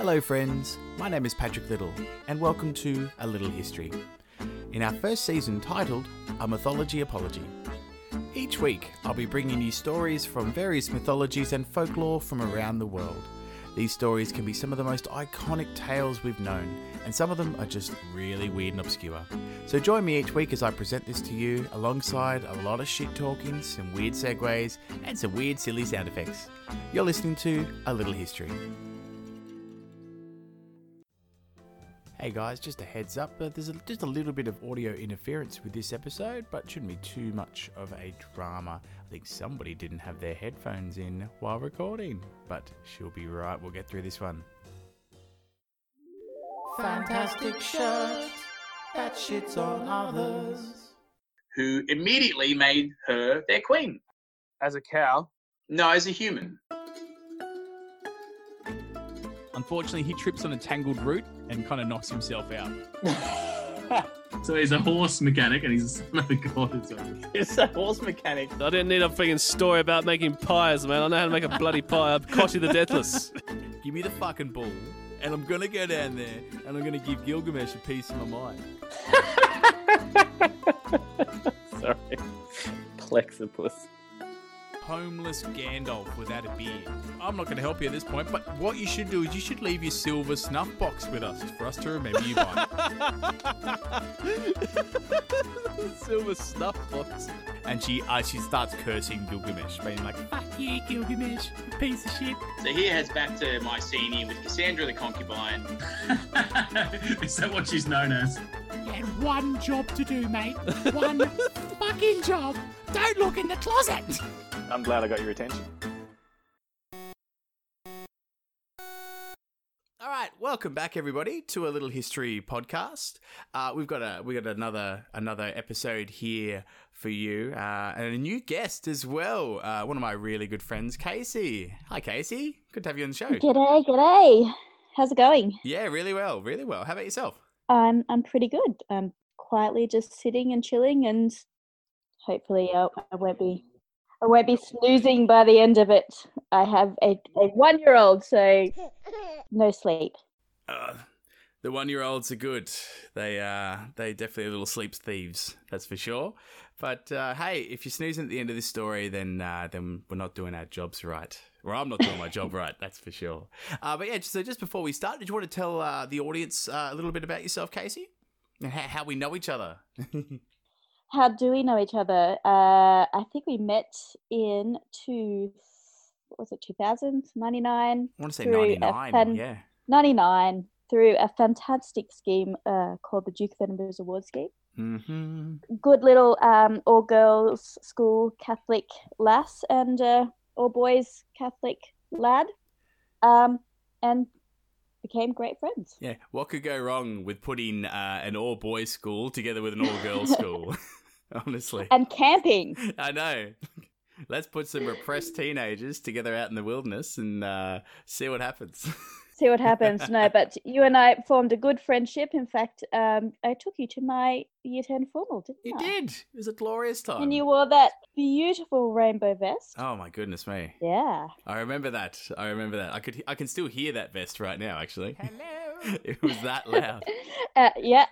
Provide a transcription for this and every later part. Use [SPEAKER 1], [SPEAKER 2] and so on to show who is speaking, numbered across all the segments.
[SPEAKER 1] Hello, friends. My name is Patrick Little, and welcome to A Little History. In our first season titled A Mythology Apology. Each week, I'll be bringing you stories from various mythologies and folklore from around the world. These stories can be some of the most iconic tales we've known, and some of them are just really weird and obscure. So join me each week as I present this to you alongside a lot of shit talking, some weird segues, and some weird, silly sound effects. You're listening to A Little History. Hey guys, just a heads up, uh, there's a, just a little bit of audio interference with this episode, but shouldn't be too much of a drama. I think somebody didn't have their headphones in while recording, but she'll be right. We'll get through this one. Fantastic shirt that shits on others.
[SPEAKER 2] who immediately made her their queen.
[SPEAKER 3] as a cow.
[SPEAKER 2] No, as a human.
[SPEAKER 4] Unfortunately, he trips on a tangled root and kind of knocks himself out.
[SPEAKER 5] So he's a horse mechanic and he's a son of a god as well.
[SPEAKER 3] It's a horse mechanic.
[SPEAKER 6] I didn't need a freaking story about making pies, man. I know how to make a bloody pie. I'm Koshchei the Deathless.
[SPEAKER 1] Give me the fucking ball, and I'm gonna go down there and I'm gonna give Gilgamesh a piece of my mind.
[SPEAKER 3] Sorry. Plexipus.
[SPEAKER 1] Homeless Gandalf without a beard. I'm not gonna help you at this point, but what you should do is you should leave your silver snuff box with us for us to remember you by.
[SPEAKER 6] Silver snuff box.
[SPEAKER 1] and she uh, she starts cursing Gilgamesh, being like, "Fuck you, Gilgamesh, piece of shit."
[SPEAKER 2] So he heads back to Mycenae with Cassandra the concubine.
[SPEAKER 5] Is that what she's known as?
[SPEAKER 1] You had one job to do, mate. One fucking job. Don't look in the closet.
[SPEAKER 3] I'm glad I got your attention.
[SPEAKER 1] All right, welcome back, everybody, to a little history podcast. Uh, we've got a we got another another episode here for you, uh, and a new guest as well. Uh, one of my really good friends, Kasey. Hi, Kasey. Good to have you on the show.
[SPEAKER 7] G'day, g'day. How's it going?
[SPEAKER 1] Yeah, really well, really well. How about yourself?
[SPEAKER 7] I'm I'm pretty good. I'm quietly just sitting and chilling, and hopefully I, I won't be I won't be snoozing by the end of it. I have a, a one year old, so no sleep.
[SPEAKER 1] Uh, the one-year-olds are good. They uh, they definitely are little sleep thieves. That's for sure. But uh, hey, if you're snoozing at the end of this story, then uh, then we're not doing our jobs right. Well, I'm not doing my job right. That's for sure. Uh, but yeah, so just before we start, did you want to tell uh, the audience uh, a little bit about yourself, Kasey, and how, how we know each other?
[SPEAKER 7] How do we know each other? Uh, I think we met in two. What was it? 2000, 99?
[SPEAKER 1] I want to say
[SPEAKER 7] Through a
[SPEAKER 1] 99.
[SPEAKER 7] fan-
[SPEAKER 1] Yeah.
[SPEAKER 7] 99 through a fantastic scheme uh, called the Duke of Edinburgh's Award Scheme.
[SPEAKER 1] hmm
[SPEAKER 7] good little um, all girls school Catholic lass and uh, all boys Catholic lad, um, and became great friends.
[SPEAKER 1] Yeah. What could go wrong with putting uh, an all-boys school together with an all-girls school? Honestly.
[SPEAKER 7] And camping.
[SPEAKER 1] I know. Let's put some repressed teenagers together out in the wilderness and uh, see what happens.
[SPEAKER 7] See what happens. No, but you and I formed a good friendship. In fact, um, I took you to my year 10 formal, didn't
[SPEAKER 1] you
[SPEAKER 7] I?
[SPEAKER 1] did. It was a glorious time.
[SPEAKER 7] And you wore that beautiful rainbow vest.
[SPEAKER 1] Oh my goodness me!
[SPEAKER 7] Yeah.
[SPEAKER 1] I remember that. I remember that. I could. I can still hear that vest right now. Actually, hello. it was that loud.
[SPEAKER 7] Uh, yeah.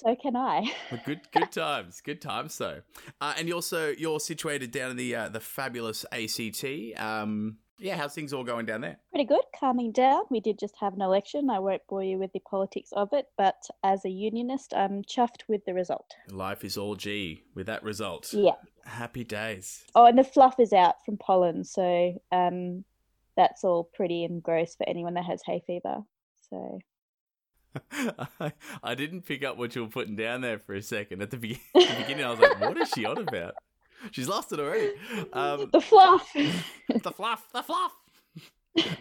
[SPEAKER 7] So can I.
[SPEAKER 1] Good, good times. Good times, though. Uh, and you're also you're situated down in the uh, the fabulous ACT. Um, yeah, how's things all going down there?
[SPEAKER 7] Pretty good, calming down. We did just have an election. I won't bore you with the politics of it, but as a unionist, I'm chuffed with the result.
[SPEAKER 1] Life is all G with that result.
[SPEAKER 7] Yeah.
[SPEAKER 1] Happy days.
[SPEAKER 7] Oh, and the fluff is out from pollen, so um, that's all pretty and gross for anyone that has hay fever. So
[SPEAKER 1] I, I didn't pick up what you were putting down there for a second. At the, be- the beginning, I was like, what is she on about? She's lost it already. Um,
[SPEAKER 7] the fluff.
[SPEAKER 1] the fluff, the fluff.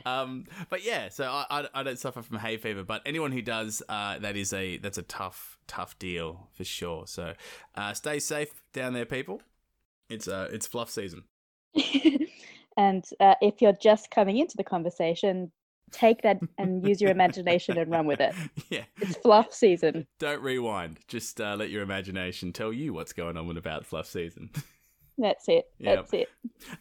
[SPEAKER 1] um, but yeah, so I, I, I don't suffer from hay fever, but anyone who does, uh, that is a that's a tough tough deal for sure. So uh, stay safe down there, people. It's uh it's fluff season.
[SPEAKER 7] and uh, if you're just coming into the conversation, take that and use your imagination and run with it.
[SPEAKER 1] yeah,
[SPEAKER 7] It's fluff season.
[SPEAKER 1] don't rewind. Just uh, let your imagination tell you what's going on about fluff season.
[SPEAKER 7] That's it.
[SPEAKER 1] Yep.
[SPEAKER 7] That's it.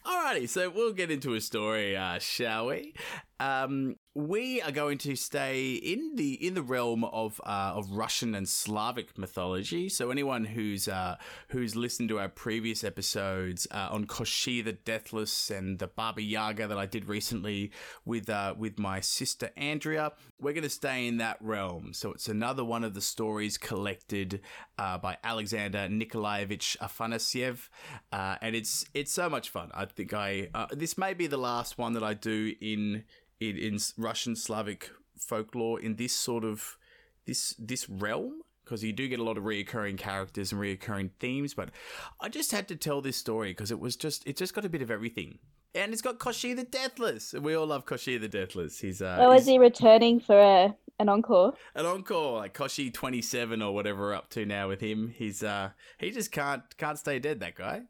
[SPEAKER 1] Alrighty, so we'll get into a story, uh, shall we? Um, we are going to stay in the in the realm of uh, of Russian and Slavic mythology. So anyone who's uh, who's listened to our previous episodes uh, on Koshchei the Deathless and the Baba Yaga that I did recently with uh, with my sister Andrea, we're going to stay in that realm. So it's another one of the stories collected uh, by Alexander Nikolaevich Afanasyev, uh, and it's it's so much fun. I think I this may be the last one that I do in in, in Russian Slavic folklore in this sort of this this realm because you do get a lot of reoccurring characters and reoccurring themes. But I just had to tell this story because it was just it just got a bit of everything. And it's got Koshchei the Deathless. We all love Koshchei the Deathless. He's uh,
[SPEAKER 7] Oh, is he returning for a, an encore?
[SPEAKER 1] an encore, like Koshchei twenty seven or whatever we're up to now with him. He's uh he just can't can't stay dead. That guy.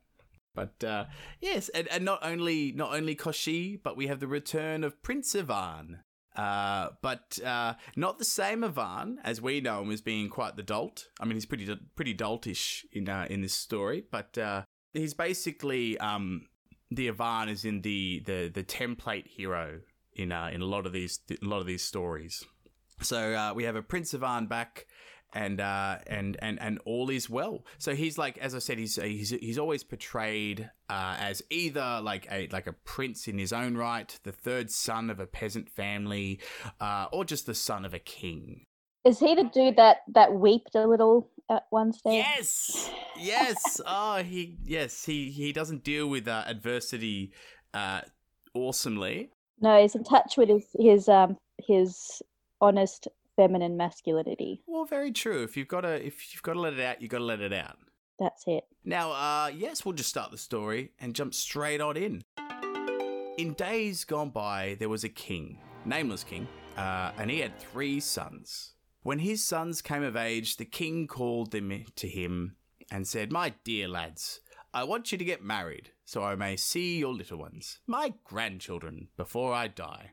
[SPEAKER 1] But uh, yes, and, and not only not only Koshchei, but we have the return of Prince Ivan. Uh, but uh, not the same Ivan as we know him as being quite the dolt. I mean, he's pretty pretty doltish in uh, in this story, but uh, he's basically um, the Ivan is in the, the, the template hero in uh, in a lot of these a lot of these stories. So we have a Prince Ivan back, and uh, and and and all is well. So he's like, as I said, he's he's he's always portrayed uh, as either like a like a prince in his own right, the third son of a peasant family, uh, or just the son of a king.
[SPEAKER 7] Is he the dude that that weeped a little at one stage?
[SPEAKER 1] Yes, yes. oh, he yes he he doesn't deal with uh, adversity uh, awesomely.
[SPEAKER 7] No, he's in touch with his his um his honest feminine masculinity.
[SPEAKER 1] Well, very true. If you've got to if you've got to let it out, you've got to let it out.
[SPEAKER 7] That's it.
[SPEAKER 1] Now, uh, yes, we'll just start the story and jump straight on in. In days gone by, there was a king, nameless king, uh, and he had three sons. When his sons came of age, the king called them to him and said, My dear lads, I want you to get married so I may see your little ones, my grandchildren, before I die.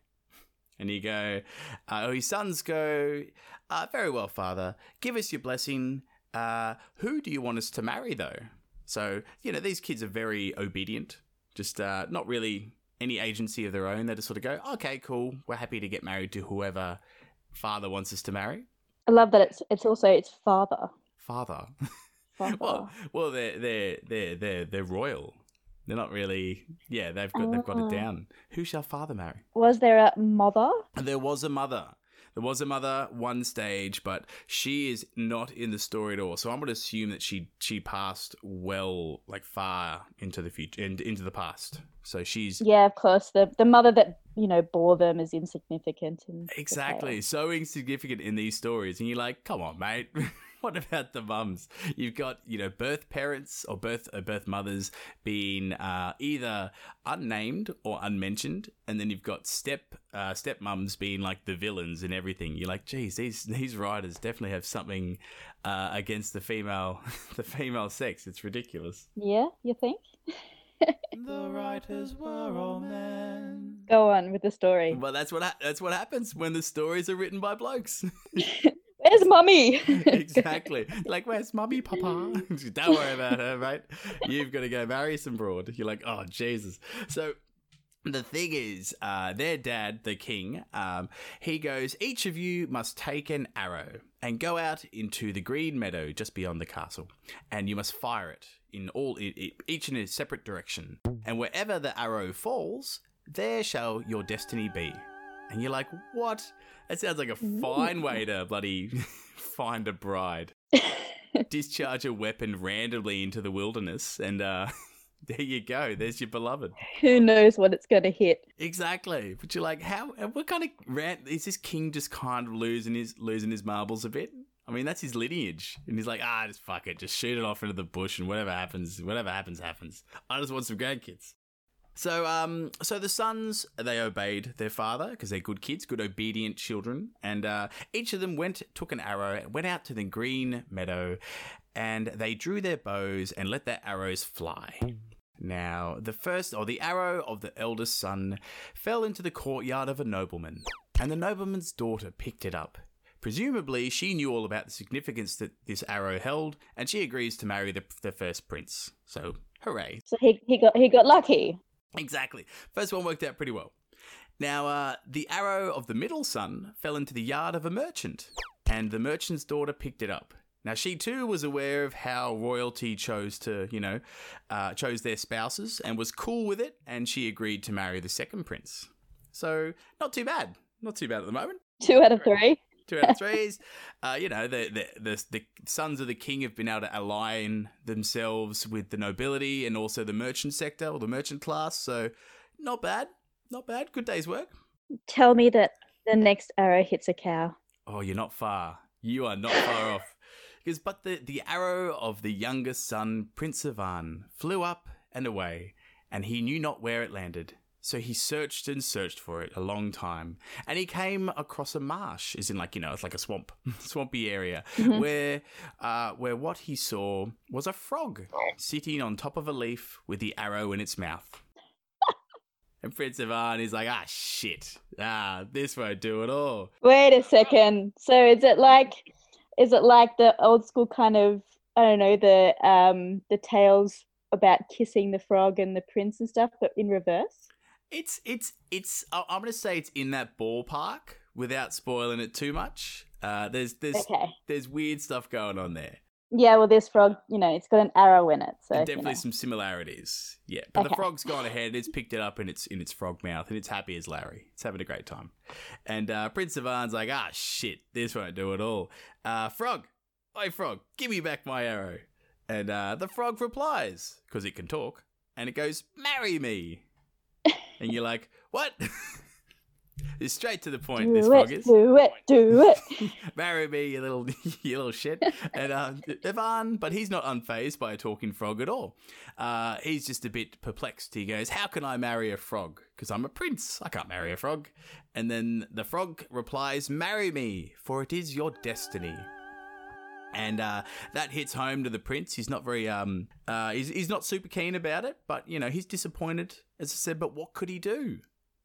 [SPEAKER 1] And you go, uh, his sons go, uh, Very well, father, give us your blessing. Uh, who do you want us to marry, though? So, you know, these kids are very obedient, just uh, not really any agency of their own. They just sort of go, okay, cool, we're happy to get married to whoever father wants us to marry.
[SPEAKER 7] I love that it's it's also its father.
[SPEAKER 1] Father.
[SPEAKER 7] Father.
[SPEAKER 1] well, well, they're they're they're they're they're royal. They're not really. Yeah, they've got they've got
[SPEAKER 7] Oh.
[SPEAKER 1] it down. Who shall father marry?
[SPEAKER 7] Was there a mother?
[SPEAKER 1] There was a mother. There was a mother one stage, but she is not in the story at all. So I'm going to assume that she she passed well, like far into the future, and into the past. So she's
[SPEAKER 7] Yeah, of course. The the mother that you know bore them is insignificant. In
[SPEAKER 1] exactly so insignificant in these stories, and you're like, come on, mate. what about the mums? You've got you know birth parents or birth or birth mothers being uh, either unnamed or unmentioned, and then you've got step uh, step mums being like the villains and everything. You're like, geez, these these writers definitely have something uh, against the female the female sex. It's ridiculous.
[SPEAKER 7] Yeah, you think?
[SPEAKER 1] the writers were all men.
[SPEAKER 7] Go on with the story.
[SPEAKER 1] Well, that's what ha- that's what happens when the stories are written by blokes.
[SPEAKER 7] Where's mummy?
[SPEAKER 1] exactly. Like, where's mummy, papa? Don't worry about her, mate. You've got to go marry some broad. You're like, oh, Jesus. So. The thing is, uh, their dad, the king, um, he goes, Each of you must take an arrow and go out into the green meadow just beyond the castle, and you must fire it in all, each in a separate direction. And wherever the arrow falls, there shall your destiny be. And you're like, What? That sounds like a fine way to bloody find a bride. Discharge a weapon randomly into the wilderness, and uh, there you go. There's your beloved.
[SPEAKER 7] Who knows what it's going to hit?
[SPEAKER 1] Exactly. But you're like, how? What kind of rant is this king just kind of losing his losing his marbles a bit? I mean, that's his lineage, and he's like, ah, just fuck it, just shoot it off into the bush, and whatever happens, whatever happens, happens. I just want some grandkids. So, um, so the sons they obeyed their father because they're good kids, good obedient children, and uh, each of them went, took an arrow, went out to the green meadow, and they drew their bows and let their arrows fly. Now, the first, or the arrow of the eldest son, fell into the courtyard of a nobleman, and the nobleman's daughter picked it up. Presumably, she knew all about the significance that this arrow held, and she agrees to marry the, the first prince. So, hooray.
[SPEAKER 7] So he he got he got lucky.
[SPEAKER 1] Exactly. First one worked out pretty well. Now, uh, the arrow of the middle son fell into the yard of a merchant, and the merchant's daughter picked it up. Now, she too was aware of how royalty chose to, you know, uh, chose their spouses and was cool with it, and she agreed to marry the second prince. So, not too bad. Not too bad at the moment.
[SPEAKER 7] Two out of three.
[SPEAKER 1] Two out of threes. uh, you know, the, the the the sons of the king have been able to align themselves with the nobility and also the merchant sector or the merchant class. So, not bad. Not bad. Good day's work.
[SPEAKER 7] Tell me that the next arrow hits a cow.
[SPEAKER 1] Oh, you're not far. You are not far off. Because, but the, the arrow of the youngest son, Prince Ivan, flew up and away, and he knew not where it landed. So he searched and searched for it a long time, and he came across a marsh, is in like you know, it's like a swamp, swampy area, where uh, where what he saw was a frog sitting on top of a leaf with the arrow in its mouth. and Prince Ivan is like, ah, shit, ah, this won't do at all.
[SPEAKER 7] Wait a second. So is it like is it like the old school kind of I don't know, the um the tales about kissing the frog and the prince and stuff, but in reverse?
[SPEAKER 1] It's it's it's. I'm gonna say it's in that ballpark without spoiling it too much. Uh, there's there's
[SPEAKER 7] Okay.
[SPEAKER 1] there's weird stuff going on there.
[SPEAKER 7] Yeah, well this frog, you know, it's got an arrow in it. So
[SPEAKER 1] and
[SPEAKER 7] you
[SPEAKER 1] definitely
[SPEAKER 7] know.
[SPEAKER 1] some similarities. Yeah, but the frog's gone ahead. It's picked it up in its in its frog mouth, and it's happy as Larry. It's having a great time. And uh, Prince Ivan's like, ah, shit, this won't do at all. Uh, frog, oi, frog, give me back my arrow. And uh, the frog replies because it can talk, and it goes, marry me. And you're like, what? it's straight to the point. this
[SPEAKER 7] do
[SPEAKER 1] frog
[SPEAKER 7] it,
[SPEAKER 1] is
[SPEAKER 7] do it, do it.
[SPEAKER 1] marry me, you little, you little shit. And uh, Ivan, but he's not unfazed by a talking frog at all. Uh, he's just a bit perplexed. He goes, "How can I marry a frog? Because I'm a prince. I can't marry a frog." And then the frog replies, "Marry me, for it is your destiny." And uh, that hits home to the prince. He's not very, um, uh, he's, he's not super keen about it, but you know he's disappointed, as I said. But what could he do?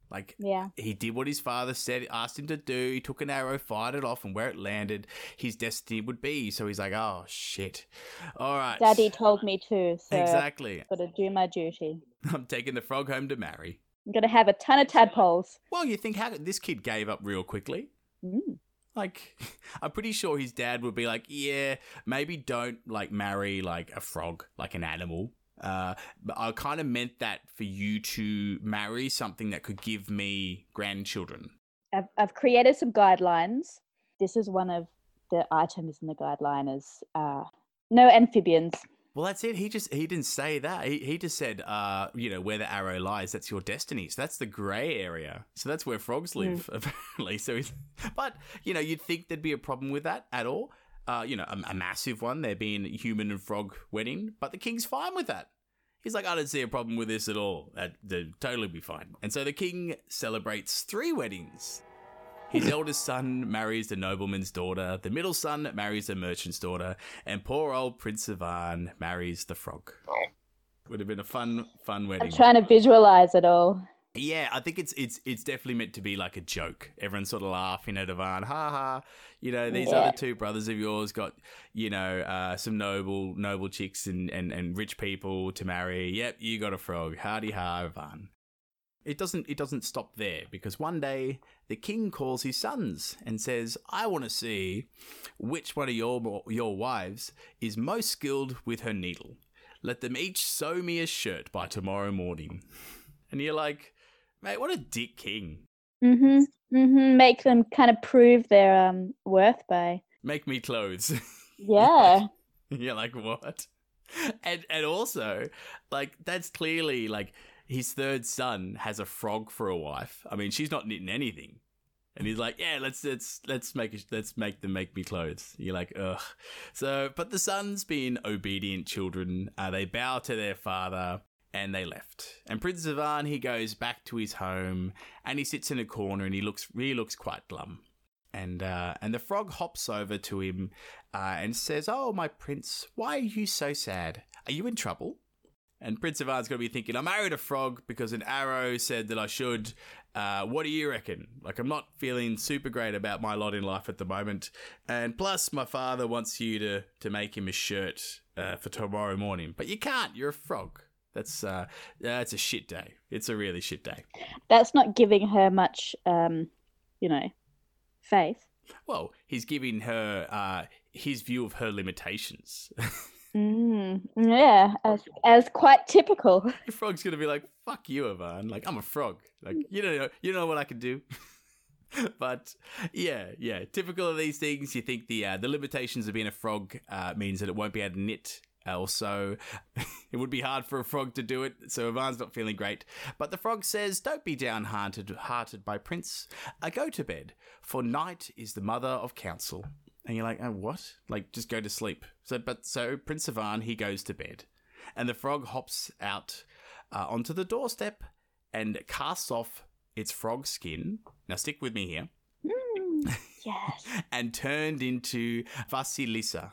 [SPEAKER 1] Like
[SPEAKER 7] Yeah.
[SPEAKER 1] he did what his father said, asked him to do. He took an arrow, fired it off, and where it landed, his destiny would be. So he's like, "Oh shit! All right,
[SPEAKER 7] Daddy told me to, so
[SPEAKER 1] exactly.
[SPEAKER 7] I've got to do my duty.
[SPEAKER 1] I'm taking the frog home to marry."
[SPEAKER 7] I'm gonna have a ton of tadpoles.
[SPEAKER 1] Well, you think how this kid gave up real quickly?
[SPEAKER 7] Mm.
[SPEAKER 1] Like, I'm pretty sure his dad would be like, "Yeah, maybe don't like marry like a frog, like an animal." Uh, I kind of meant that for you to marry something that could give me grandchildren.
[SPEAKER 7] I've, I've created some guidelines. This is one of the items in the guideline is uh, no amphibians.
[SPEAKER 1] Well, that's it. He just he didn't say that. He, he just said, uh, you know, where the arrow lies, that's your destiny. So that's the grey area. So that's where frogs live, apparently. So, he's, but you know, you'd think there'd be a problem with that at all. Uh, you know, a, a massive one. There being a human and frog wedding, but the king's fine with that. He's like, I don't see a problem with this at all. That would totally be fine. And so the king celebrates three weddings. His eldest son marries the nobleman's daughter, the middle son marries the merchant's daughter, and poor old Prince Ivan marries the frog. Would have been a fun, fun wedding.
[SPEAKER 7] I'm
[SPEAKER 1] wedding.
[SPEAKER 7] trying to visualize it all.
[SPEAKER 1] Yeah, I think it's it's it's definitely meant to be like a joke. Everyone's sort of laughing at Ivan, ha ha. You know, these
[SPEAKER 7] Yeah.
[SPEAKER 1] other two brothers of yours got, you know, uh, some noble noble chicks and, and, and rich people to marry. Yep, you got a frog. Hardy ha, Ivan. It doesn't it doesn't stop there because one day the king calls his sons and says, "I want to see which one of your your wives is most skilled with her needle. Let them each sew me a shirt by tomorrow morning." And you're like, mate, what a dick king.
[SPEAKER 7] Mm-hmm. Mm-hmm. Make them kind of prove their um worth by
[SPEAKER 1] Make me clothes.
[SPEAKER 7] yeah.
[SPEAKER 1] you're like, what? And and also, like, that's clearly like his third son has a frog for a wife. I mean, she's not knitting anything. And he's like, yeah, let's let's let's make it, let's make them make me clothes. You're like, ugh. So, but the sons, being obedient children, uh, they bow to their father and they left. And Prince Ivan, he goes back to his home and he sits in a corner and he looks really looks quite glum. And uh, and the frog hops over to him uh, and says, "Oh, my prince, why are you so sad? Are you in trouble?" And Prince Ivan's going to be thinking, I married a frog because an arrow said that I should. Uh, what do you reckon? Like, I'm not feeling super great about my lot in life at the moment. And plus, my father wants you to, to make him a shirt uh, for tomorrow morning. But you can't, you're a frog. That's uh, that's a shit day. It's a really shit day.
[SPEAKER 7] That's not giving her much, um, you know, faith.
[SPEAKER 1] Well, he's giving her uh, his view of her limitations.
[SPEAKER 7] Mm, yeah, as as quite typical.
[SPEAKER 1] the frog's gonna be like, "Fuck you, Ivan. Like, I'm a frog. Like, you don't know, you know what I can do." but yeah, yeah, typical of these things. You think the uh, the limitations of being a frog uh, means that it won't be able to knit. Also, it would be hard for a frog to do it, so Ivan's not feeling great. But the frog says, Don't be downhearted hearted by Prince. I go to bed, for night is the mother of counsel. And you're like, oh, what? Like, just go to sleep. So, but so Prince Ivan, he goes to bed, and the frog hops out uh, onto the doorstep and casts off its frog skin. Now, stick with me here.
[SPEAKER 7] Mm, yes.
[SPEAKER 1] and turned into Vasilisa.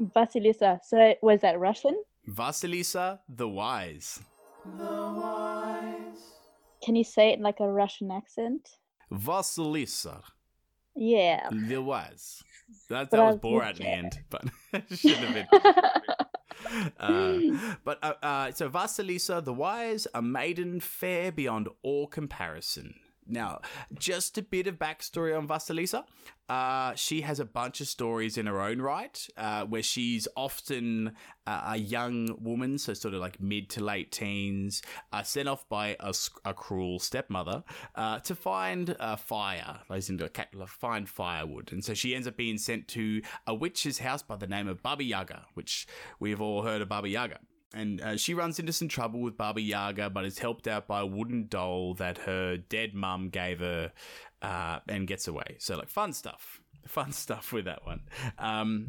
[SPEAKER 7] Vasilisa. So was that Russian?
[SPEAKER 1] Vasilisa the Wise. The Wise.
[SPEAKER 7] Can you say it in like a Russian accent?
[SPEAKER 1] Vasilisa
[SPEAKER 7] Yeah.
[SPEAKER 1] the Wise. That,
[SPEAKER 7] But
[SPEAKER 1] that
[SPEAKER 7] I
[SPEAKER 1] was
[SPEAKER 7] was
[SPEAKER 1] Borat in the end, but it shouldn't have been. Uh, but uh, uh, so Vasilisa the Wise, a maiden fair beyond all comparison. Now, just a bit of backstory on Vasilisa. Uh, she has a bunch of stories in her own right, uh, where she's often uh, a young woman, so sort of like mid to late teens, uh, sent off by a cruel stepmother uh, to find uh, fire, as in to ca- find firewood. And so she ends up being sent to a witch's house by the name of Baba Yaga, which we've all heard of Baba Yaga. And uh, she runs into some trouble with Baba Yaga, but is helped out by a wooden doll that her dead mum gave her uh, and gets away. So, like, fun stuff. Fun stuff with that one. Um,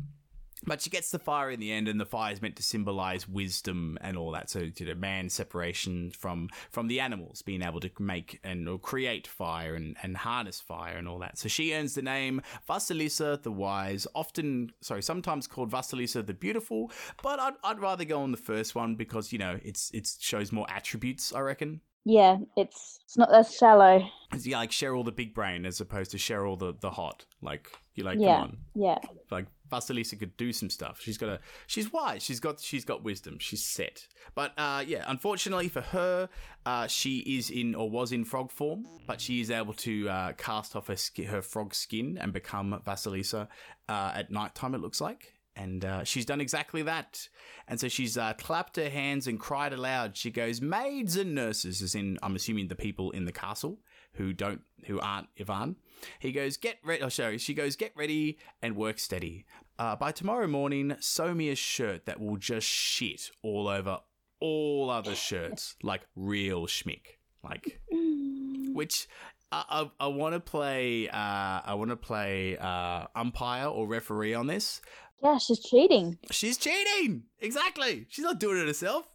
[SPEAKER 1] but she gets the fire in the end, and the fire is meant to symbolize wisdom and all that. So, you know, man's separation from from the animals, being able to make and or create fire and, and harness fire and all that. So she earns the name Vasilisa the Wise, often, sorry, sometimes called Vasilisa the Beautiful. But I'd, I'd rather go on the first one because you know it's it shows more attributes. I reckon.
[SPEAKER 7] yeah, it's it's not as shallow.
[SPEAKER 1] It's yeah, like Cheryl the big brain as opposed to Cheryl the, the hot. Like you like
[SPEAKER 7] Yeah.
[SPEAKER 1] come on.
[SPEAKER 7] Yeah.
[SPEAKER 1] Like Vasilisa could do some stuff. She's got a she's wise. She's got she's got wisdom. She's set. But uh yeah, unfortunately for her, uh she is in or was in frog form, but she is able to uh cast off her her frog skin and become Vasilisa uh at nighttime it looks like. And uh, she's done exactly that. And so she's uh, clapped her hands and cried aloud. She goes, Maids and nurses, as in, I'm assuming the people in the castle who don't, who aren't Ivan. He goes, Get ready. Oh, sorry. She goes, Get ready and work steady. Uh, by tomorrow morning, sew me a shirt that will just shit all over all other shirts, like real schmick. Like, which I, I, I want to play. Uh, I want to play uh, umpire or referee on this.
[SPEAKER 7] Yeah, she's cheating.
[SPEAKER 1] She's cheating. Exactly. She's not doing it herself.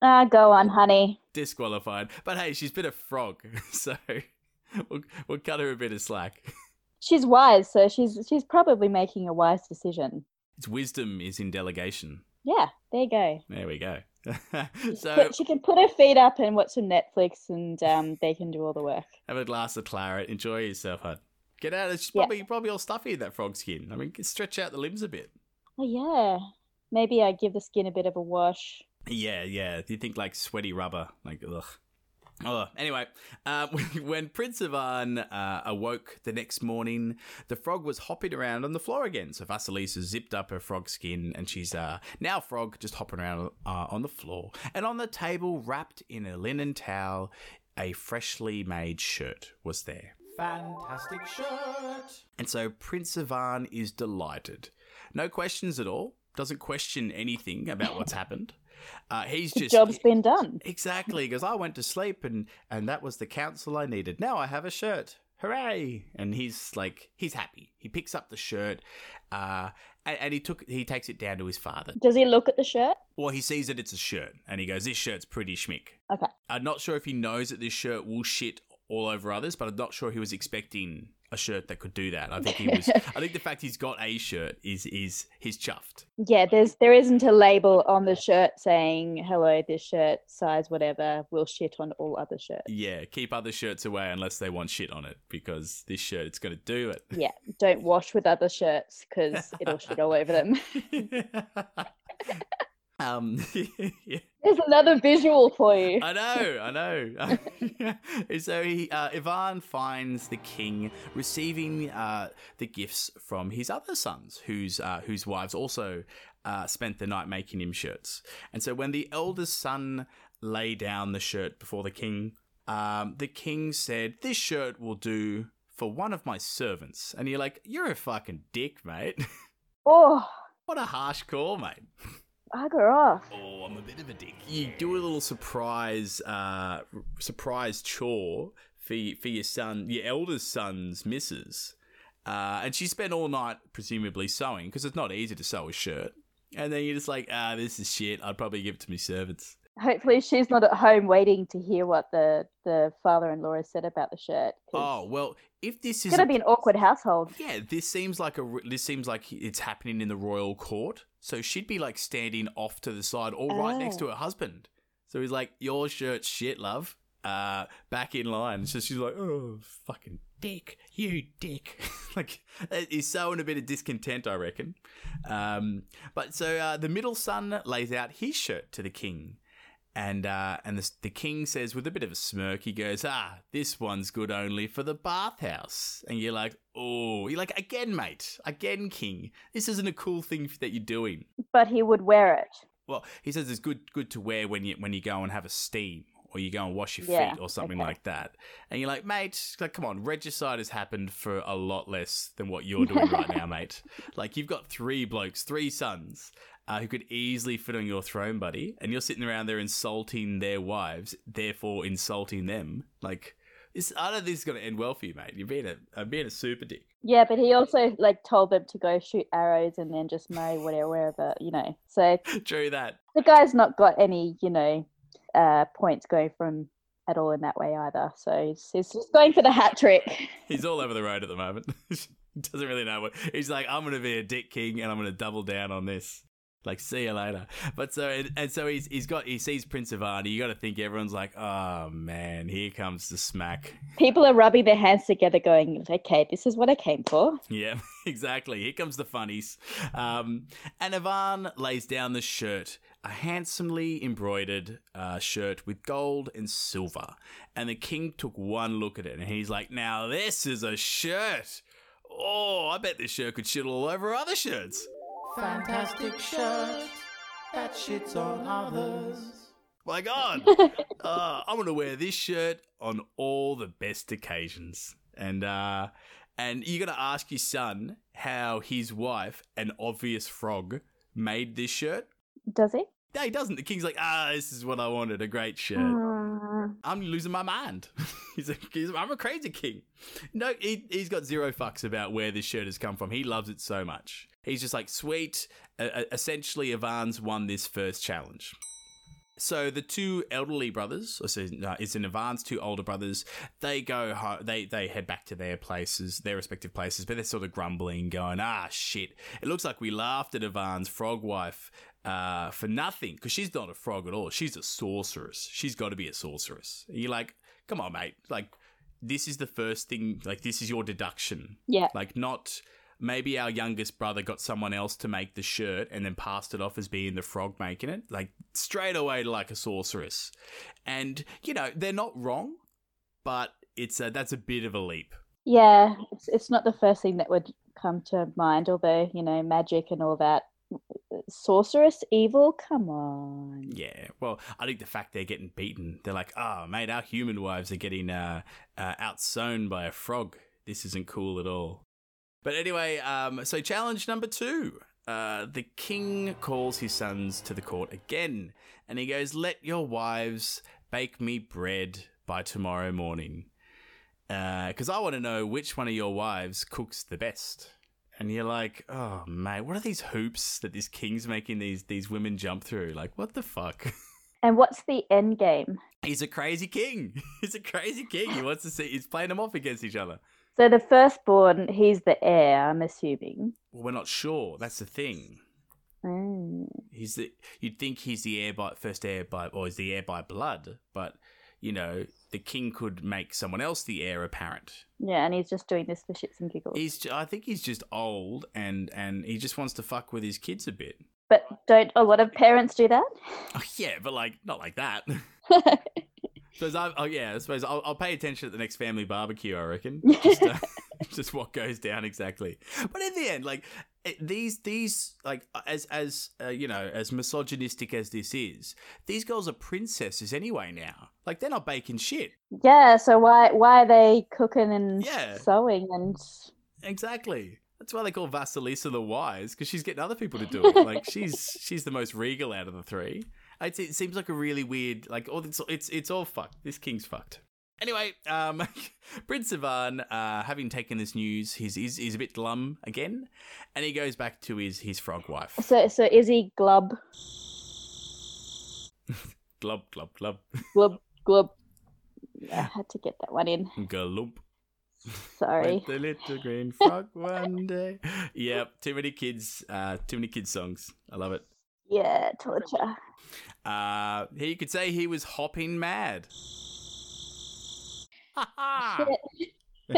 [SPEAKER 7] Ah, go on, honey.
[SPEAKER 1] Disqualified. But hey, she's been a frog, so we'll, we'll cut her a bit of slack.
[SPEAKER 7] She's wise, so she's she's probably making a wise decision.
[SPEAKER 1] Its wisdom is in delegation.
[SPEAKER 7] Yeah, there you go.
[SPEAKER 1] There we go. so
[SPEAKER 7] Put, she can put her feet up and watch some Netflix, and um, they can do all the work.
[SPEAKER 1] have a glass of claret. Enjoy yourself, hon. Get out. It's probably
[SPEAKER 7] Yeah.
[SPEAKER 1] probably probably all stuffy in that frog skin. I mean, stretch out the limbs a bit.
[SPEAKER 7] Oh yeah, maybe I give the skin a bit of a wash.
[SPEAKER 1] Yeah, yeah. Do You think like sweaty rubber, like ugh. Oh, anyway, uh, when Prince Ivan uh, awoke the next morning, the frog was hopping around on the floor again. So Vasilisa zipped up her frog skin, and she's uh, now frog just hopping around uh, on the floor. And on the table, wrapped in a linen towel, a freshly made shirt was there. Fantastic shirt! And so Prince Ivan is delighted. No questions at all. Doesn't question anything about what's happened. Uh, he's
[SPEAKER 7] The
[SPEAKER 1] just
[SPEAKER 7] job's been done.
[SPEAKER 1] Exactly, because I went to sleep and and that was the counsel I needed. Now I have a shirt. Hooray! And he's like, he's happy. He picks up the shirt, uh, and, and he took he takes it down to his father.
[SPEAKER 7] Does he look at the shirt?
[SPEAKER 1] Well, he sees that it's a shirt, and he goes, "This shirt's pretty schmick."
[SPEAKER 7] Okay.
[SPEAKER 1] I'm not sure if he knows that this shirt will shit all over others, but I'm not sure he was expecting a shirt that could do that. I think he was. I think the fact he's got a shirt is is he's chuffed.
[SPEAKER 7] Yeah, there's there isn't a label on the shirt saying hello, this shirt size whatever will shit on all other shirts.
[SPEAKER 1] Yeah, keep other shirts away unless they want shit on it, because this shirt it's going to do it.
[SPEAKER 7] Yeah, don't wash with other shirts because it'll shit all over them.
[SPEAKER 1] Um, yeah.
[SPEAKER 7] There's another visual for you.
[SPEAKER 1] I know, I know. so he, uh, Ivan finds the king receiving uh, the gifts from his other sons, whose uh, whose wives also uh, spent the night making him shirts. And so when the eldest son lay down the shirt before the king, um, the king said, "This shirt will do for one of my servants." And you're like, "You're a fucking dick, mate."
[SPEAKER 7] Oh,
[SPEAKER 1] what a harsh call, mate.
[SPEAKER 7] Bugger off.
[SPEAKER 1] Oh, I'm a bit of a dick. You do a little surprise, uh, surprise chore for for your son, your eldest son's missus, uh, and she spent all night presumably sewing because it's not easy to sew a shirt. And then you're just like, ah, this is shit. I'd probably give it to my servants.
[SPEAKER 7] Hopefully, she's not at home waiting to hear what the, the father in law has said about the shirt.
[SPEAKER 1] Oh well, if this is
[SPEAKER 7] gonna be an awkward household.
[SPEAKER 1] Yeah, this seems like a this seems like it's happening in the royal court. So she'd be like standing off to the side, or right next to
[SPEAKER 7] Oh.
[SPEAKER 1] her husband. So he's like, "Your shirt's shit, love. Uh, back in line." So she's like, "Oh, fucking dick, you dick." like he's sowing a bit of discontent, I reckon. Um, but so uh, the middle son lays out his shirt to the king. And uh, and the, the king says with a bit of a smirk, he goes, "Ah, this one's good only for the bathhouse." And you're like, "Oh, you're like again, mate, again, king. This isn't a cool thing that you're doing."
[SPEAKER 7] But he would wear it.
[SPEAKER 1] Well, he says it's good good to wear when you when you go and have a steam or you go and wash your
[SPEAKER 7] Yeah,
[SPEAKER 1] feet or something
[SPEAKER 7] okay.
[SPEAKER 1] like that. And you're like, mate, like, come on, regicide has happened for a lot less than what you're doing right now, mate. Like you've got three blokes, three sons. Uh, who could easily fit on your throne, buddy, and you're sitting around there insulting their wives, therefore insulting them. Like, this, I don't think this is going to end well for you, mate. You're being a, uh, being a super dick.
[SPEAKER 7] Yeah, but he also like told them to go shoot arrows and then just marry whatever, wherever, you know. So
[SPEAKER 1] True that.
[SPEAKER 7] the guy's not got any, you know, uh, points going from at all in that way either. So he's, he's just going for the hat trick.
[SPEAKER 1] He's all over the road at the moment. Doesn't really know what. He's like, I'm going to be a dick king and I'm going to double down on this. Like, see you later. But so, and, and so he's, he's got, he sees Prince Ivani. You got to think everyone's like, oh man, here comes the smack.
[SPEAKER 7] People are rubbing their hands together, going, "Okay, this is what I came for."
[SPEAKER 1] Yeah, exactly. Here comes the funnies. Um, and Ivan lays down the shirt, a handsomely embroidered uh, shirt with gold and silver. And the king took one look at it and he's like, now this is a shirt. Oh, I bet this shirt could shit all over other shirts.
[SPEAKER 8] Fantastic shirt that shits on others.
[SPEAKER 1] My God. uh, I'm gonna wear this shirt on all the best occasions. And uh and you're gonna ask your son how his wife, an obvious frog, made this shirt?
[SPEAKER 7] Does he?
[SPEAKER 1] No, he doesn't. The king's like, ah, this is what I wanted, a great shirt.
[SPEAKER 7] Mm,
[SPEAKER 1] I'm losing my mind. he's like, he's, I'm a crazy king. No, he, he's got zero fucks about where this shirt has come from. He loves it so much. He's just like, sweet. Uh, uh, essentially, Ivan's won this first challenge. So the two elderly brothers, or so uh, it's in Ivan's two older brothers. They go, ho- they they head back to their places, their respective places, but they're sort of grumbling, going, "Ah, shit! It looks like we laughed at Ivan's frog wife uh, for nothing because she's not a frog at all. She's a sorceress. She's got to be a sorceress." And you're like, "Come on, mate! Like, this is the first thing. Like, this is your deduction.
[SPEAKER 7] Yeah.
[SPEAKER 1] Like, not." Maybe our youngest brother got someone else to make the shirt and then passed it off as being the frog making it. Like straight away to like a sorceress. And, you know, they're not wrong, but it's a, that's a bit of a leap.
[SPEAKER 7] Yeah, it's it's not the first thing that would come to mind, although, you know, magic and all that. Sorceress, evil, come on.
[SPEAKER 1] Yeah, well, I think the fact they're getting beaten, they're like, oh, mate, our human wives are getting uh, uh, outsown by a frog. This isn't cool at all. But anyway, um, so challenge number two. Uh, the king calls his sons to the court again, and he goes, Let your wives bake me bread by tomorrow morning. Because I want to know which one of your wives cooks the best. And you're like, oh mate, what are these hoops that this king's making these these women jump through? Like, what the fuck?
[SPEAKER 7] And what's the end game?
[SPEAKER 1] He's a crazy king. He's a crazy king. He wants to see. He's playing them off against each other.
[SPEAKER 7] So the firstborn, he's the heir, I'm assuming.
[SPEAKER 1] Well, we're not sure. That's the thing.
[SPEAKER 7] Mm.
[SPEAKER 1] He's the. You'd think he's the heir by first heir by, or is the heir by blood, but you know the king could make someone else the heir apparent.
[SPEAKER 7] Yeah, and he's just doing this for shits and giggles.
[SPEAKER 1] He's. I think he's just old and and he just wants to fuck with his kids a bit.
[SPEAKER 7] But don't a lot of parents do that?
[SPEAKER 1] Oh, yeah, but like not like that. suppose I, oh yeah, I suppose I'll, I'll pay attention at the next family barbecue. I reckon. Just, uh, just what goes down exactly. But in the end, like these these like as as uh, you know as misogynistic as this is, these girls are princesses anyway now. Like they're not baking shit.
[SPEAKER 7] yeah, so why why are they cooking and
[SPEAKER 1] Yeah.
[SPEAKER 7] sewing and
[SPEAKER 1] Exactly. That's why they call Vasilisa the wise because she's getting other people to do it. Like she's she's the most regal out of the three. It's, it seems like a really weird like all it's it's it's all fucked. This king's fucked. Anyway, um, Prince Ivan, uh, having taken this news, he's, he's he's a bit glum again, and he goes back to his his frog wife.
[SPEAKER 7] so so is he glub
[SPEAKER 1] Glub glub glub
[SPEAKER 7] glub glub? I had to get that one in.
[SPEAKER 1] glump.
[SPEAKER 7] Sorry.
[SPEAKER 1] Went the little green frog one day. Yep, too many kids, uh, too many kids songs. I love it.
[SPEAKER 7] Yeah, torture.
[SPEAKER 1] Uh, he could say he was hopping mad.
[SPEAKER 7] Shit.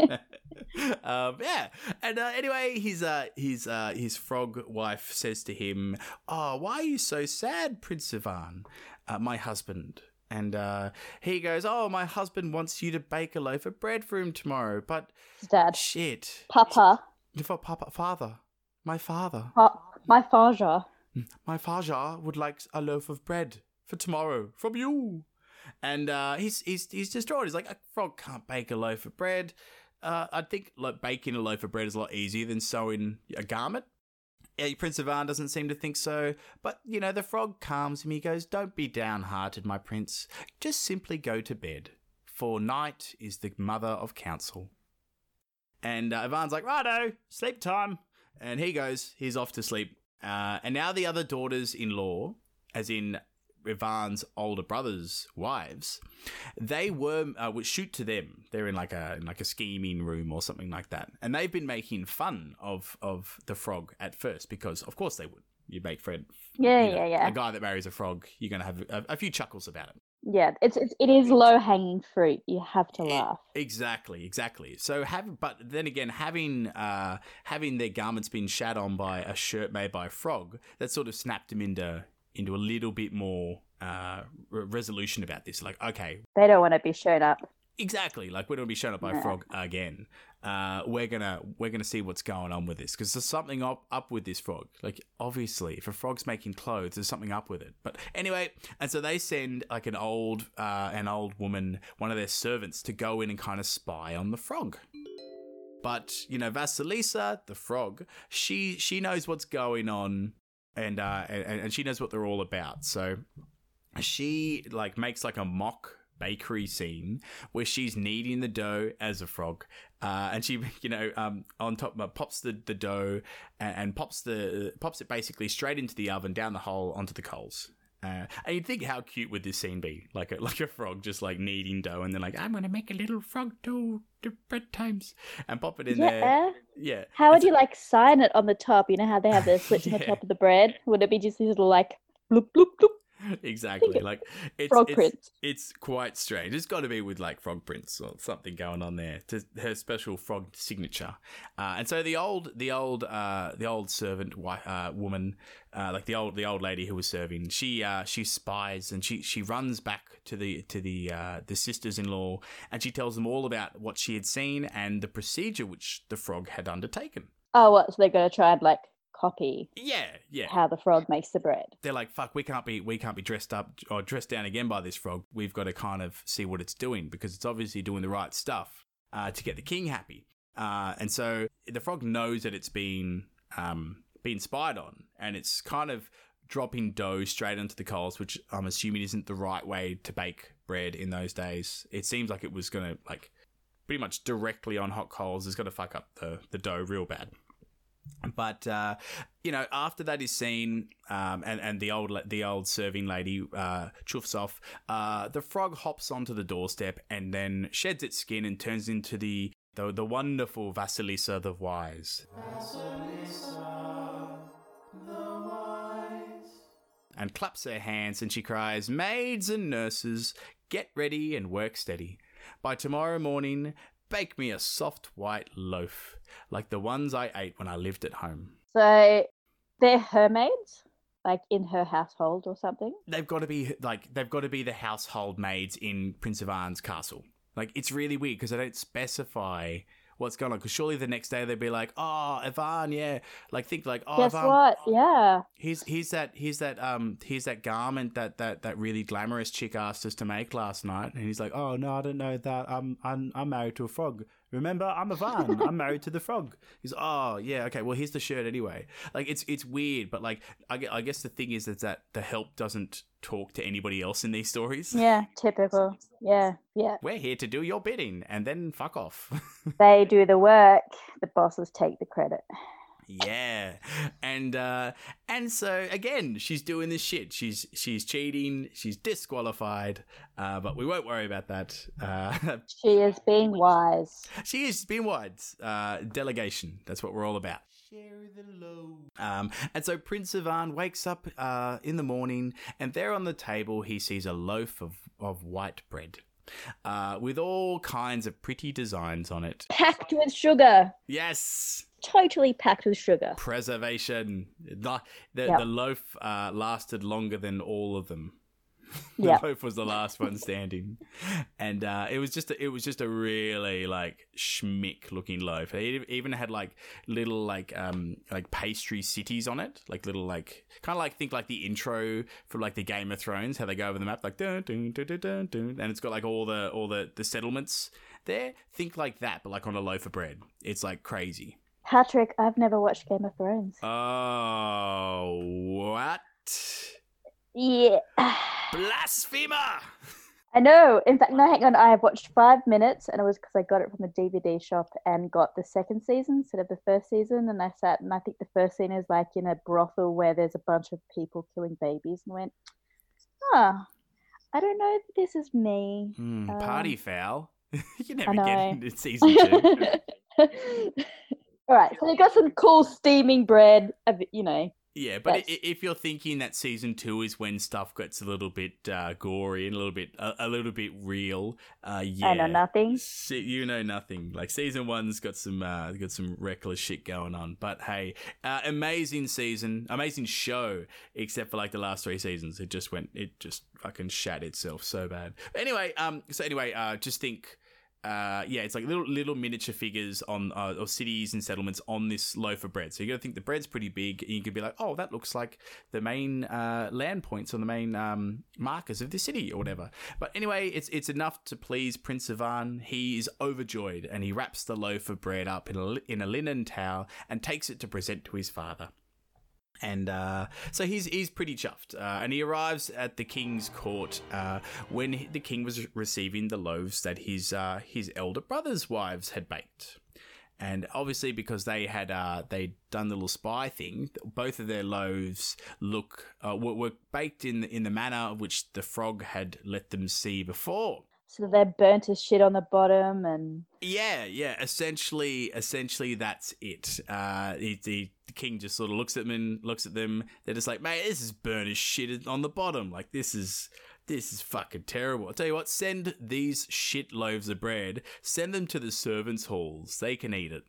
[SPEAKER 1] um, yeah, and uh, anyway, his uh, his uh, his frog wife says to him, "Oh, why are you so sad, Prince Ivan, uh, my husband?" And uh, he goes, "Oh, my husband wants you to bake a loaf of bread for him tomorrow, but
[SPEAKER 7] Dad.
[SPEAKER 1] shit,
[SPEAKER 7] Papa.
[SPEAKER 1] for papa, father, my father."
[SPEAKER 7] Pa- my father.
[SPEAKER 1] My father would like a loaf of bread for tomorrow from you. And uh, he's he's he's distraught. He's like, a frog can't bake a loaf of bread. Uh, I think like baking a loaf of bread is a lot easier than sewing a garment. Yeah, Prince Ivan doesn't seem to think so. But you know, the frog calms him. He goes, "Don't be downhearted, my prince. Just simply go to bed, for night is the mother of counsel." And uh, Ivan's like, righto, sleep time. And he goes, he's off to sleep. Uh, and now the other daughters in law, as in Ivan's older brothers' wives, they were uh, would shoot to them. They're in like a in like a scheming room or something like that, and they've been making fun of of the frog at first because of course they would. You make Fred,
[SPEAKER 7] Yeah,
[SPEAKER 1] you know,
[SPEAKER 7] yeah, yeah.
[SPEAKER 1] a guy that marries a frog, you're gonna have a, a few chuckles about it.
[SPEAKER 7] Yeah, it's, it's it is low hanging fruit. You have to laugh.
[SPEAKER 1] Exactly, exactly. So have, but then again, having uh, having their garments been shat on by a shirt made by a frog, that sort of snapped them into into a little bit more uh, re- resolution about this. Like, okay,
[SPEAKER 7] They don't want to be shown up.
[SPEAKER 1] exactly. Like we don't want to be shown up by a frog again. Uh, we're gonna we're gonna see what's going on with this because there's something up up with this frog. Like obviously, if a frog's making clothes, there's something up with it. But anyway, and so they send like an old uh, an old woman, one of their servants, to go in and kind of spy on the frog. But you know, Vasilisa, the frog, she she knows what's going on, and uh, and, and she knows what they're all about. So she like makes like a mock bakery scene where she's kneading the dough as a frog uh, and she you know um, on top uh, pops the, the dough and, and pops the pops it basically straight into the oven down the hole onto the coals uh, and you'd think how cute would this scene be like a like a frog just like kneading dough and then like i'm gonna make a little frog dough bread times and pop it in there
[SPEAKER 7] Yeah.
[SPEAKER 1] yeah
[SPEAKER 7] How would
[SPEAKER 1] It's-
[SPEAKER 7] you like sign it on the top? You know how they have the slits on the top of the bread? Would it be just these little like bloop bloop bloop
[SPEAKER 1] exactly like it's
[SPEAKER 7] frog
[SPEAKER 1] it's,
[SPEAKER 7] prints?
[SPEAKER 1] It's quite strange. It's got to be with like frog prints or something going on there to her special frog signature. Uh, and so the old, the old, uh, the old servant wi- uh, woman, uh, like the old, the old lady who was serving, she uh, she spies and she she runs back to the to the uh, the sisters-in-law and she tells them all about what she had seen and the procedure which the frog had undertaken.
[SPEAKER 7] Oh, what? So they're gonna try and like copy
[SPEAKER 1] Yeah, yeah.
[SPEAKER 7] how the frog makes the bread.
[SPEAKER 1] they're like, "Fuck, we can't be we can't be dressed up or dressed down again by this frog. We've got to kind of see what it's doing because it's obviously doing the right stuff uh, to get the king happy." Uh, and so the frog knows that it's been um, been spied on, and it's kind of dropping dough straight onto the coals, which I'm assuming isn't the right way to bake bread in those days. It seems like it was gonna like pretty much directly on hot coals is gonna fuck up the the dough real bad. But uh, you know, after that is seen, um, and and the old the old serving lady uh, chuffs off. Uh, the frog hops onto the doorstep and then sheds its skin and turns into the the, the wonderful Vasilisa the Wise. And claps her hands and she cries, Maids and nurses, get ready and work steady. By tomorrow morning, bake me a soft white loaf, like the ones I ate when I lived at home.
[SPEAKER 7] So they're her maids. like in her household or something.
[SPEAKER 1] they've got to be like they've got to be the household maids in Prince of Ivan's castle. Like it's really weird because they don't specify what's going on. Because surely the next day they'd be like, "Oh, Ivan, yeah." Like think like, "Oh,
[SPEAKER 7] Guess
[SPEAKER 1] Ivan,
[SPEAKER 7] what? Yeah.
[SPEAKER 1] here's here's that here's that um here's that garment that that that really glamorous chick asked us to make last night." And he's like, "Oh no, I don't know that. I'm I'm I'm married to a frog." Remember, I'm Ivan. I'm married to the frog. He's, oh yeah, okay. Well, here's the shirt anyway. Like it's it's weird, but like I, I guess the thing is, is that the help doesn't talk to anybody else in these stories.
[SPEAKER 7] Yeah. Typical. Yeah. Yeah.
[SPEAKER 1] We're here to do your bidding, and then fuck off.
[SPEAKER 7] They do the work. The bosses take the credit.
[SPEAKER 1] Yeah, and uh, and so again, she's doing this shit. She's she's cheating. She's disqualified. Uh, but we won't worry about that. Uh,
[SPEAKER 7] She is being wise.
[SPEAKER 1] she is being wise. Uh, delegation. That's what we're all about. Um, and so Prince Ivan wakes up uh, in the morning, and there on the table he sees a loaf of, of white bread uh, with all kinds of pretty designs on it.
[SPEAKER 7] Packed with sugar.
[SPEAKER 1] Yes,
[SPEAKER 7] Totally packed with sugar.
[SPEAKER 1] preservation. The, the,
[SPEAKER 7] Yep.
[SPEAKER 1] the loaf uh, lasted longer than all of them. The loaf was the last one standing, and uh, it was just a, it was just a really like schmick looking loaf. It even had like little like um like pastry cities on it, like little like kind of like think like the intro for like the Game of Thrones, how they go over the map like dun dun dun dun dun, dun and it's got like all the all the the settlements there. Think like that, but like on a loaf of bread. It's like crazy.
[SPEAKER 7] Patrick, I've never watched Game of Thrones.
[SPEAKER 1] Oh, what?
[SPEAKER 7] Yeah.
[SPEAKER 1] Blasphemer!
[SPEAKER 7] I know. In fact, no, hang on. I have watched five minutes, and it was because I got it from the DVD shop and got the second season instead of the first season. And I sat, and I think the first scene is like in a brothel where there's a bunch of people killing babies, and went, "Ah, I don't know if this is me."
[SPEAKER 1] Hmm,
[SPEAKER 7] Um,
[SPEAKER 1] party foul. you never get into season two.
[SPEAKER 7] All right, so you got some cool steaming bread, you know.
[SPEAKER 1] Yeah, but
[SPEAKER 7] That's-
[SPEAKER 1] if you're thinking that season two is when stuff gets a little bit uh, gory and a little bit a, a little bit real, uh, yeah,
[SPEAKER 7] I know nothing.
[SPEAKER 1] Se- you know nothing. Like season one's got some uh, got some reckless shit going on. But hey, uh, amazing season, amazing show. Except for like the last three seasons, it just went, it just fucking shat itself so bad. Anyway, um, so anyway, uh, just think. Uh, yeah, it's like little little miniature figures on uh, or cities and settlements on this loaf of bread. So you got to think the bread's pretty big, and you could be like, oh, that looks like the main uh, land points or the main um, markers of the city or whatever. But anyway, it's it's enough to please Prince Ivan. He is overjoyed, and he wraps the loaf of bread up in a in a linen towel and takes it to present to his father. And uh, so he's he's pretty chuffed, uh, and he arrives at the king's court uh, when he- the king was receiving the loaves that his uh, his elder brother's wives had baked. And obviously, because they had uh, they done the little spy thing, both of their loaves look uh, were, were baked in the, in the manner of which the frog had let them see before.
[SPEAKER 7] So they're burnt as shit on the bottom, and
[SPEAKER 1] Yeah, yeah. Essentially, essentially, that's it. Uh, the, the king just sort of looks at them and looks at them. They're just like, mate, this is burnt as shit on the bottom. Like this is this is fucking terrible. I'll tell you what. Send these shit loaves of bread. Send them to the servants' halls. They can eat it.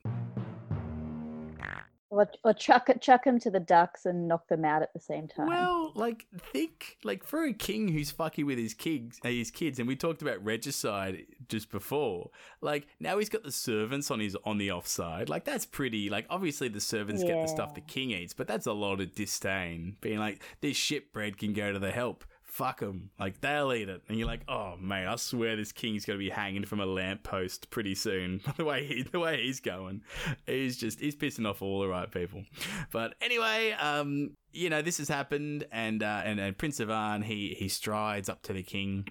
[SPEAKER 7] Or, or chuck chuck him to the ducks and knock them out at the same time.
[SPEAKER 1] Well, like think like for a king who's fucking with his kids, uh, his kids, and we talked about regicide just before. Like now he's got the servants on his on the offside. Like that's pretty. Like obviously the servants get the stuff the king eats, but that's a lot of disdain. Being like this shit bread can go to the help. Fuck them. Like they'll eat it, and you're like, oh mate, I swear this king's gonna be hanging from a lamppost pretty soon. the way he, the way he's going, he's just he's pissing off all the right people. But anyway, um, you know this has happened, and uh, and, and Prince Ivan he he strides up to the king,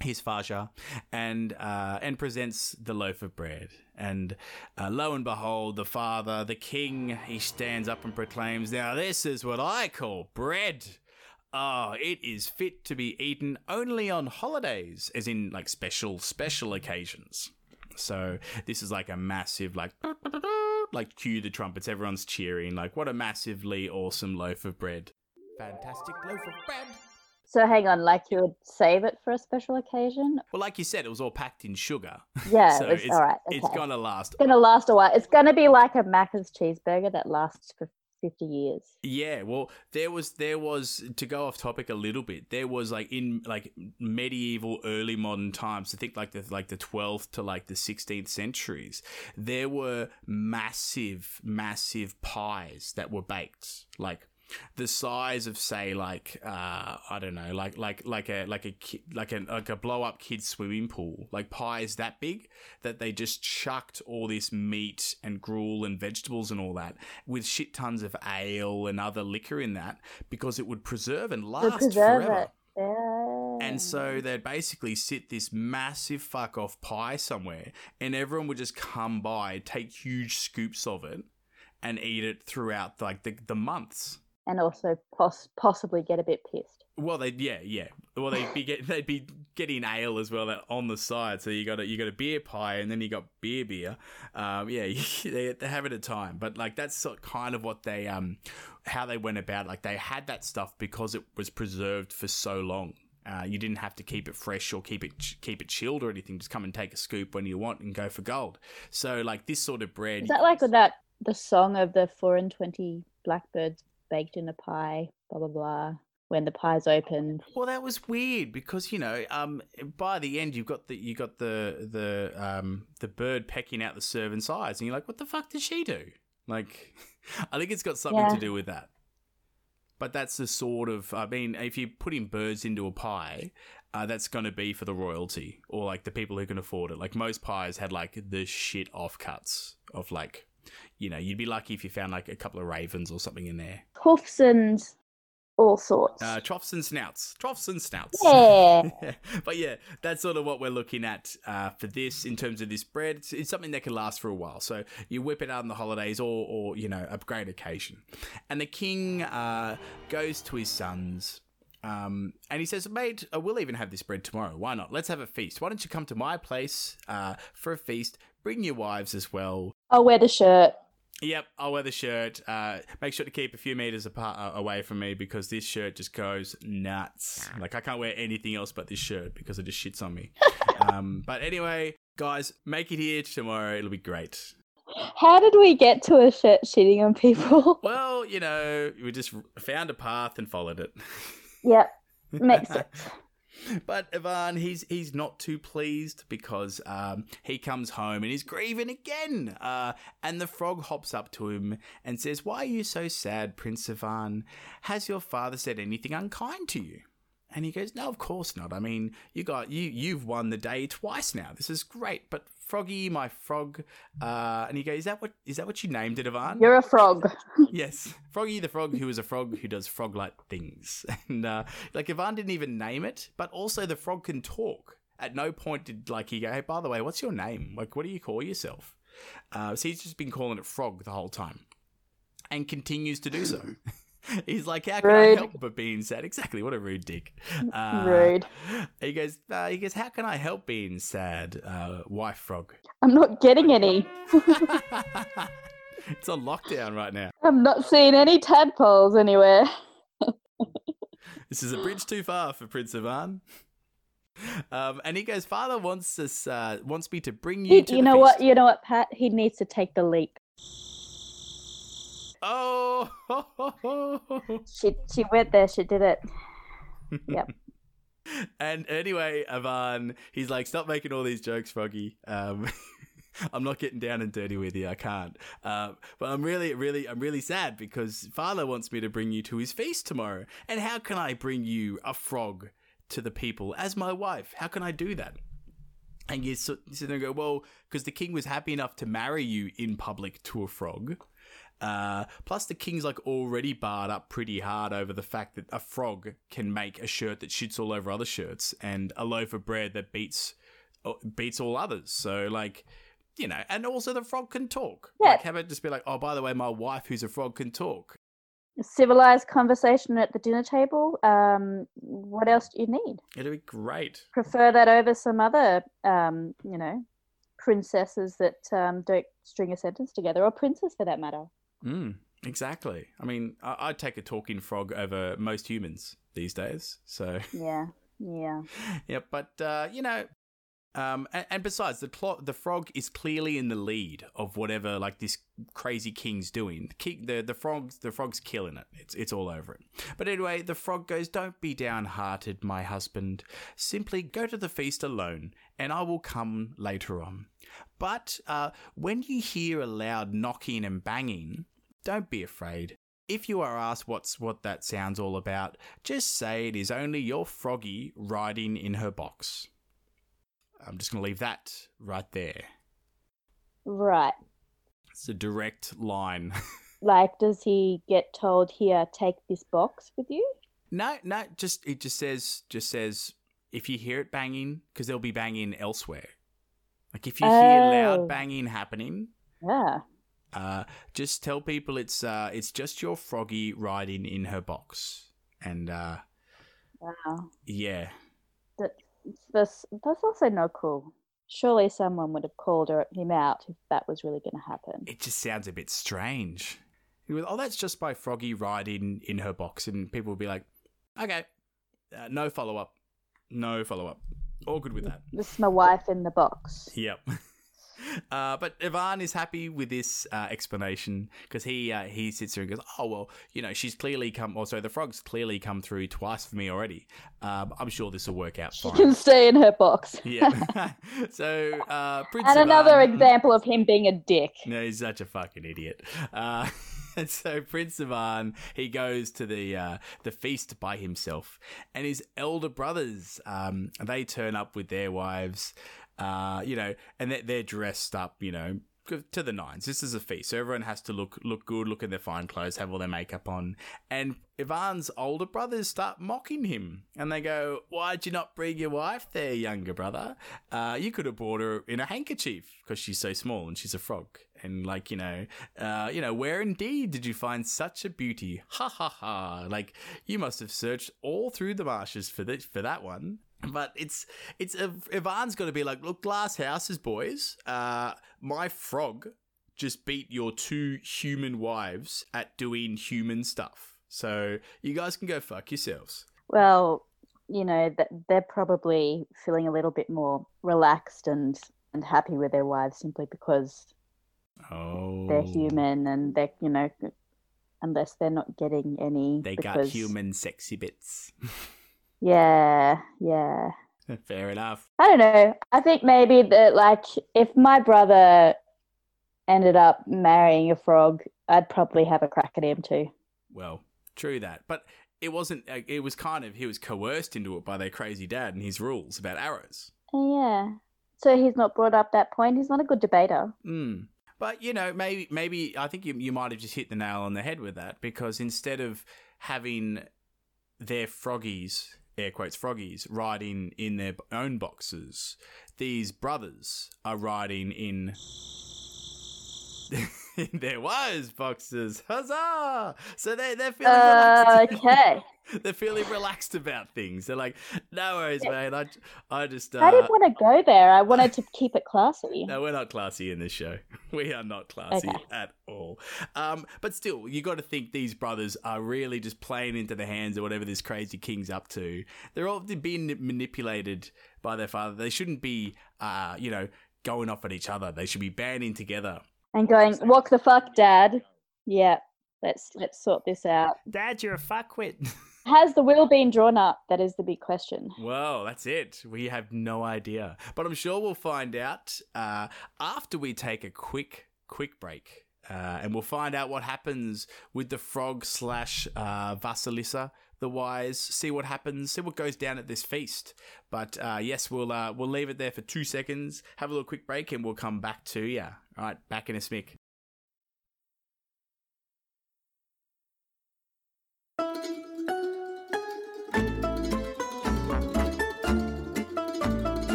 [SPEAKER 1] his Faja, and uh, and presents the loaf of bread. And uh, lo and behold, the father, the king, he stands up and proclaims, "Now this is what I call bread." Oh, it is fit to be eaten only on holidays, as in like special, special occasions. So this is like a massive, like, like cue the trumpets, everyone's cheering. Like, what a massively awesome loaf of bread.
[SPEAKER 8] Fantastic loaf of bread.
[SPEAKER 7] so hang on, like you would save it for a special occasion?
[SPEAKER 1] Well, like you said, it was all packed in sugar.
[SPEAKER 7] Yeah,
[SPEAKER 1] so
[SPEAKER 7] it's,
[SPEAKER 1] it's,
[SPEAKER 7] all right.
[SPEAKER 1] it's gonna last.
[SPEAKER 7] It's gonna last a while. It's gonna be like a Macca's cheeseburger that lasts for 50 years.
[SPEAKER 1] Yeah, well, there was there was to go off topic a little bit. There was like in like medieval, early modern times. I think like the like the twelfth to like the sixteenth centuries. There were massive, massive pies that were baked, like the size of say like uh I don't know like like like a like a ki- like a like a blow up kid's swimming pool like pies that big that they just chucked all this meat and gruel and vegetables and all that with shit tons of ale and other liquor in that because it would preserve and last
[SPEAKER 7] preserve
[SPEAKER 1] forever.
[SPEAKER 7] Yeah.
[SPEAKER 1] And so they'd basically sit this massive fuck off pie somewhere, and everyone would just come by, take huge scoops of it, and eat it throughout like the, the months.
[SPEAKER 7] And also poss- possibly get a bit pissed.
[SPEAKER 1] Well, they yeah yeah. Well, they'd be get, they'd be getting ale as well on the side. So you got a you got a beer pie, and then you got beer beer. Um, yeah, they they have it a time. But like that's sort- kind of what they um how they went about. Like they had that stuff because it was preserved for so long. Uh, you didn't have to keep it fresh or keep it ch- keep it chilled or anything. Just come and take a scoop when you want and go for gold. So like this sort of bread.
[SPEAKER 7] Is that like that the song of the four and twenty blackbirds baked in a pie, blah blah blah, when the pie's opened?
[SPEAKER 1] Well, that was weird because you know, um, by the end you've got the you got the the um the bird pecking out the servant's eyes, and you're like, what the fuck did she do? Like, I think it's got something
[SPEAKER 7] Yeah.
[SPEAKER 1] to do with that. But that's the sort of, I mean, if you're putting birds into a pie, uh, that's going to be for the royalty or like the people who can afford it. Like most pies had like the shit offcuts of like, you know, you'd be lucky if you found like a couple of ravens or something in there.
[SPEAKER 7] Hoofs and all sorts.
[SPEAKER 1] Uh, troughs and snouts. Troughs and snouts.
[SPEAKER 7] yeah.
[SPEAKER 1] but yeah, that's sort of what we're looking at uh, for this in terms of this bread. It's, it's something that can last for a while. So you whip it out on the holidays or, or you know, a great occasion. And the king uh, goes to his sons. Um, and he says, Mate, uh, we'll even have this bread tomorrow. Why not? Let's have a feast. Why don't you come to my place uh, for a feast? Bring your wives as well.
[SPEAKER 7] I'll wear the shirt.
[SPEAKER 1] Yep, I'll wear the shirt. Uh, make sure to keep a few meters apart uh, away from me because this shirt just goes nuts. Like I can't wear anything else but this shirt because it just shits on me. um, but anyway, guys, make it here tomorrow. It'll be great.
[SPEAKER 7] How did we get to a shirt shitting on people?
[SPEAKER 1] Well, you know, we just found a path and followed it.
[SPEAKER 7] yep, makes sense.
[SPEAKER 1] But Ivan, he's he's not too pleased because um, he comes home and he's grieving again. Uh, and the frog hops up to him and says, "Why are you so sad, Prince Ivan? Has your father said anything unkind to you?" And he goes, "No, of course not. I mean, you got you you've won the day twice now. This is great. But Froggy, my frog," uh, and he goes, "Is that what is that what you named it, Ivan?"
[SPEAKER 7] You're a frog.
[SPEAKER 1] Yes, Froggy the Frog, who is a frog who does frog-like things, and uh, like Ivan didn't even name it, but also the frog can talk. At no point did like he go, "Hey, by the way, what's your name? Like, what do you call yourself?" Uh, so he's just been calling it Frog the whole time, and continues to do so. He's like, "How can I help but being sad?" Exactly, what a rude dick. Uh,
[SPEAKER 7] Rude.
[SPEAKER 1] He goes, uh, "He goes, how can I help being sad, uh, wife frog?"
[SPEAKER 7] I'm not getting any.
[SPEAKER 1] it's on lockdown right now.
[SPEAKER 7] I'm not seeing any tadpoles anywhere.
[SPEAKER 1] This is a bridge too far for Prince Ivan. Um, and he goes, Father wants us, uh, wants me to bring you
[SPEAKER 7] You,
[SPEAKER 1] to
[SPEAKER 7] you
[SPEAKER 1] the
[SPEAKER 7] know what? You know what, Pat? He needs to take the leap.
[SPEAKER 1] Oh,
[SPEAKER 7] She she went there. She did it. Yep.
[SPEAKER 1] and anyway, Ivan, he's like, stop making all these jokes, Froggy. Um, I'm not getting down and dirty with you. I can't. Uh, but I'm really, really, I'm really sad because Father wants me to bring you to his feast tomorrow. And how can I bring you a frog to the people as my wife? How can I do that? And you sit you sit there and go, well, because the king was happy enough to marry you in public to a frog. Uh, plus, the king's like already barred up pretty hard over the fact that a frog can make a shirt that shits all over other shirts and a loaf of bread that beats uh, beats all others. So, like, you know, and also the frog can talk.
[SPEAKER 7] Yeah.
[SPEAKER 1] Like, how about just be like, oh, by the way, my wife, who's a frog, can talk.
[SPEAKER 7] Civilized conversation at the dinner table. Um, what else do you need?
[SPEAKER 1] It'd be great.
[SPEAKER 7] Prefer that over some other, um, you know, princesses that um, don't string a sentence together, or princes for that matter.
[SPEAKER 1] Mm, exactly. I mean, I- I'd take a talking frog over most humans these days. So.
[SPEAKER 7] Yeah, yeah.
[SPEAKER 1] yeah, but uh, you know, Um, and, and besides, the clo- the frog is clearly in the lead of whatever like this crazy king's doing. The, king, the the frog's the frog's killing it. It's it's all over it. But anyway, the frog goes, "Don't be downhearted, my husband. Simply go to the feast alone, and I will come later on. But uh, when you hear a loud knocking and banging, don't be afraid. If you are asked what's what that sounds all about, just say it is only your froggy riding in her box." I'm just going to leave that right there.
[SPEAKER 7] Right.
[SPEAKER 1] It's a direct line.
[SPEAKER 7] Like, does he get told here, take this box with you?
[SPEAKER 1] no, no, just it just says just says if you hear it banging because they'll be banging elsewhere. Like if you hear
[SPEAKER 7] Oh.
[SPEAKER 1] loud banging happening,
[SPEAKER 7] Yeah.
[SPEAKER 1] Uh, just tell people it's uh, it's just your froggy riding in her box. And uh,
[SPEAKER 7] Wow.
[SPEAKER 1] yeah,
[SPEAKER 7] That's that's that's also not cool. Surely someone would have called her, him out if that was really going to happen.
[SPEAKER 1] it just sounds a bit strange. Oh, that's just by Froggy riding in her box, and people would be like, okay, uh, no follow up, no follow up, all good with that.
[SPEAKER 7] This is my wife in the box.
[SPEAKER 1] Yep. Uh, but Ivan is happy with this uh, explanation because he uh, he sits there and goes, "Oh well, you know, she's clearly come. Also, the frog's clearly come through twice for me already. Um, I'm sure this will work out
[SPEAKER 7] She
[SPEAKER 1] fine."
[SPEAKER 7] can stay in her box.
[SPEAKER 1] yeah. so uh, Prince
[SPEAKER 7] and another example of him being a dick.
[SPEAKER 1] no, he's such a fucking idiot. Uh, and so Prince Ivan, he goes to the uh, the feast by himself, and his elder brothers, um, they turn up with their wives, uh, you know, and they're, they're dressed up, you know. To the nines. This is a feast, so everyone has to look look good, look in their fine clothes, have all their makeup on. And Ivan's older brothers start mocking him, and they go, "Why'd you not bring your wife there, younger brother? Uh, you could have brought her in a handkerchief because she's so small and she's a frog." And like you know, uh, you know, where indeed did you find such a beauty? Ha ha ha! Like you must have searched all through the marshes for that for that one. But it's it's Ivan's got to be like, look, glass houses, boys. Uh, my frog just beat your two human wives at doing human stuff. So you guys can go fuck yourselves.
[SPEAKER 7] Well, you know, that they're probably feeling a little bit more relaxed and, and happy with their wives simply because
[SPEAKER 1] Oh,
[SPEAKER 7] they're human and they're, you know, unless they're not getting any.
[SPEAKER 1] They got human sexy bits.
[SPEAKER 7] Yeah, yeah.
[SPEAKER 1] Fair enough.
[SPEAKER 7] I don't know. I think maybe that, like, if my brother ended up marrying a frog, I'd probably have a crack at him too.
[SPEAKER 1] Well, true that, but it wasn't. It was kind of he was coerced into it by their crazy dad and his rules about arrows.
[SPEAKER 7] Yeah. So he's not brought up that point. He's not a good debater.
[SPEAKER 1] Mm. But you know, maybe maybe I think you you might have just hit the nail on the head with that because instead of having their froggies, air quotes froggies, riding in their own boxes, these brothers are riding in. in their wives' boxes, huzzah! So they they're feeling uh, relaxed.
[SPEAKER 7] Okay.
[SPEAKER 1] they're feeling relaxed about things. They're like, no worries, mate. I, I just uh,
[SPEAKER 7] I didn't want to go there. I wanted to keep it classy.
[SPEAKER 1] no, we're not classy in this show. We are not classy
[SPEAKER 7] Okay.
[SPEAKER 1] at all. Um, but still, you got to think these brothers are really just playing into the hands of whatever this crazy king's up to. They're all being manipulated by their father. They shouldn't be, uh, you know, going off at each other. They should be banding together.
[SPEAKER 7] And going, walk the fuck, Dad. Yeah. Let's let's sort this out.
[SPEAKER 1] Dad, you're a fuckwit.
[SPEAKER 7] Has the will been drawn up? That is the big question.
[SPEAKER 1] Well, that's it. We have no idea. But I'm sure we'll find out uh, after we take a quick, quick break. Uh, and we'll find out what happens with the frog slash uh, Vasilisa, the wise. See what happens. See what goes down at this feast. But uh, yes, we'll uh, we'll leave it there for two seconds. Have a little quick break, and we'll come back to you. All right, back in a smick.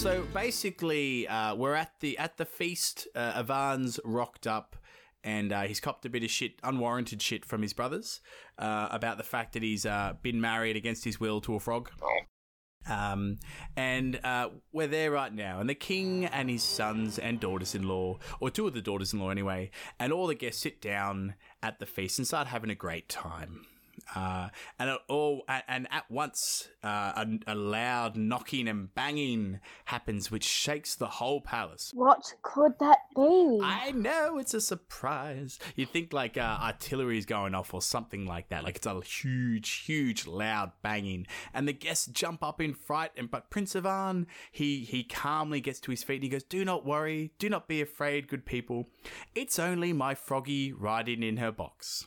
[SPEAKER 1] So basically, uh, we're at the at the feast. Uh, Ivan's rocked up, and uh, he's copped a bit of shit, unwarranted shit from his brothers uh, about the fact that he's uh, been married against his will to a frog. Um, and uh, we're there right now, and the king and his sons and daughters-in-law, or two of the daughters-in-law anyway, and all the guests sit down at the feast and start having a great time. Uh, and it all and at once uh, a, a loud knocking and banging happens, which shakes the whole palace.
[SPEAKER 7] What could that be?
[SPEAKER 1] I know it's a surprise. You think like uh, artillery is going off or something like that. Like it's a huge, huge, loud banging, and the guests jump up in fright. And but Prince Ivan, he he calmly gets to his feet. And he goes, "Do not worry, do not be afraid, good people. It's only my froggy riding in her box."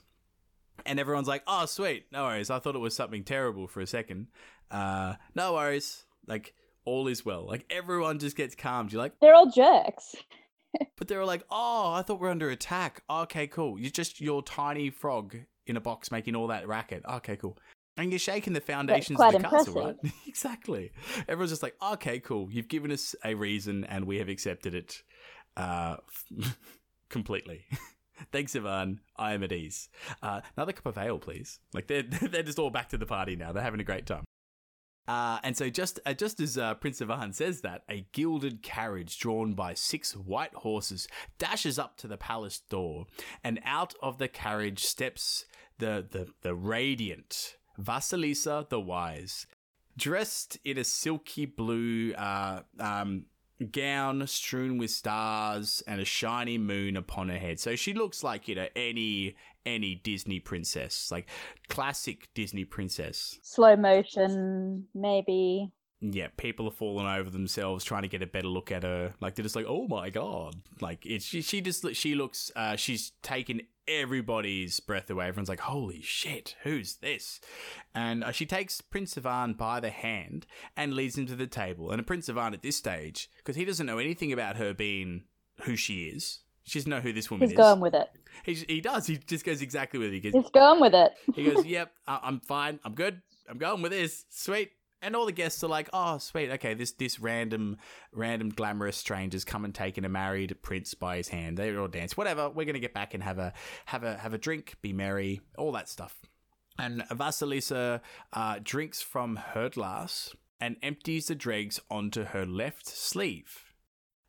[SPEAKER 1] And everyone's like, "Oh, sweet, no worries." I thought it was something terrible for a second. Uh, no worries. Like all is well. Like everyone just gets calmed. You're like,
[SPEAKER 7] They're all jerks.
[SPEAKER 1] but they were like, "Oh, I thought we are under attack." Okay, cool. You're just your tiny frog in a box making all that racket. Okay, cool. And you're shaking the foundations of the castle, right? exactly. Everyone's just like, "Okay, cool. You've given us a reason, and we have accepted it uh, completely." Thanks, Ivan. I am at ease. Uh, another cup of ale, please. Like they're they're just all back to the party now. They're having a great time. Uh, and so, just uh, just as uh, Prince Ivan says that, a gilded carriage drawn by six white horses dashes up to the palace door, and out of the carriage steps the the the radiant Vasilisa the Wise, dressed in a silky blue uh, um, gown strewn with stars and a shiny moon upon her head. So she looks like you know any any Disney princess, like classic Disney princess.
[SPEAKER 7] Slow motion, maybe.
[SPEAKER 1] Yeah, people are falling over themselves trying to get a better look at her. Like they're just like, oh my god! Like it's she, she just she looks uh, she's taken everybody's breath away. Everyone's like, holy shit, who's this? And uh, she takes Prince Ivan by the hand and leads him to the table. And Prince Ivan at this stage, because he doesn't know anything about her being who she is. She doesn't know who this woman
[SPEAKER 7] He's
[SPEAKER 1] is.
[SPEAKER 7] He's going with it.
[SPEAKER 1] He, he does. He just goes exactly with it. He goes,
[SPEAKER 7] He's going with it.
[SPEAKER 1] he goes, "Yep, I- I'm fine. I'm good. I'm going with this. Sweet." And all the guests are like, "Oh, sweet. Okay, this this random random glamorous stranger's come and taken a married prince by his hand. They all dance. Whatever. We're gonna get back and have a have a have a drink, be merry, all that stuff." And Vasilisa uh, drinks from her glass and empties the dregs onto her left sleeve.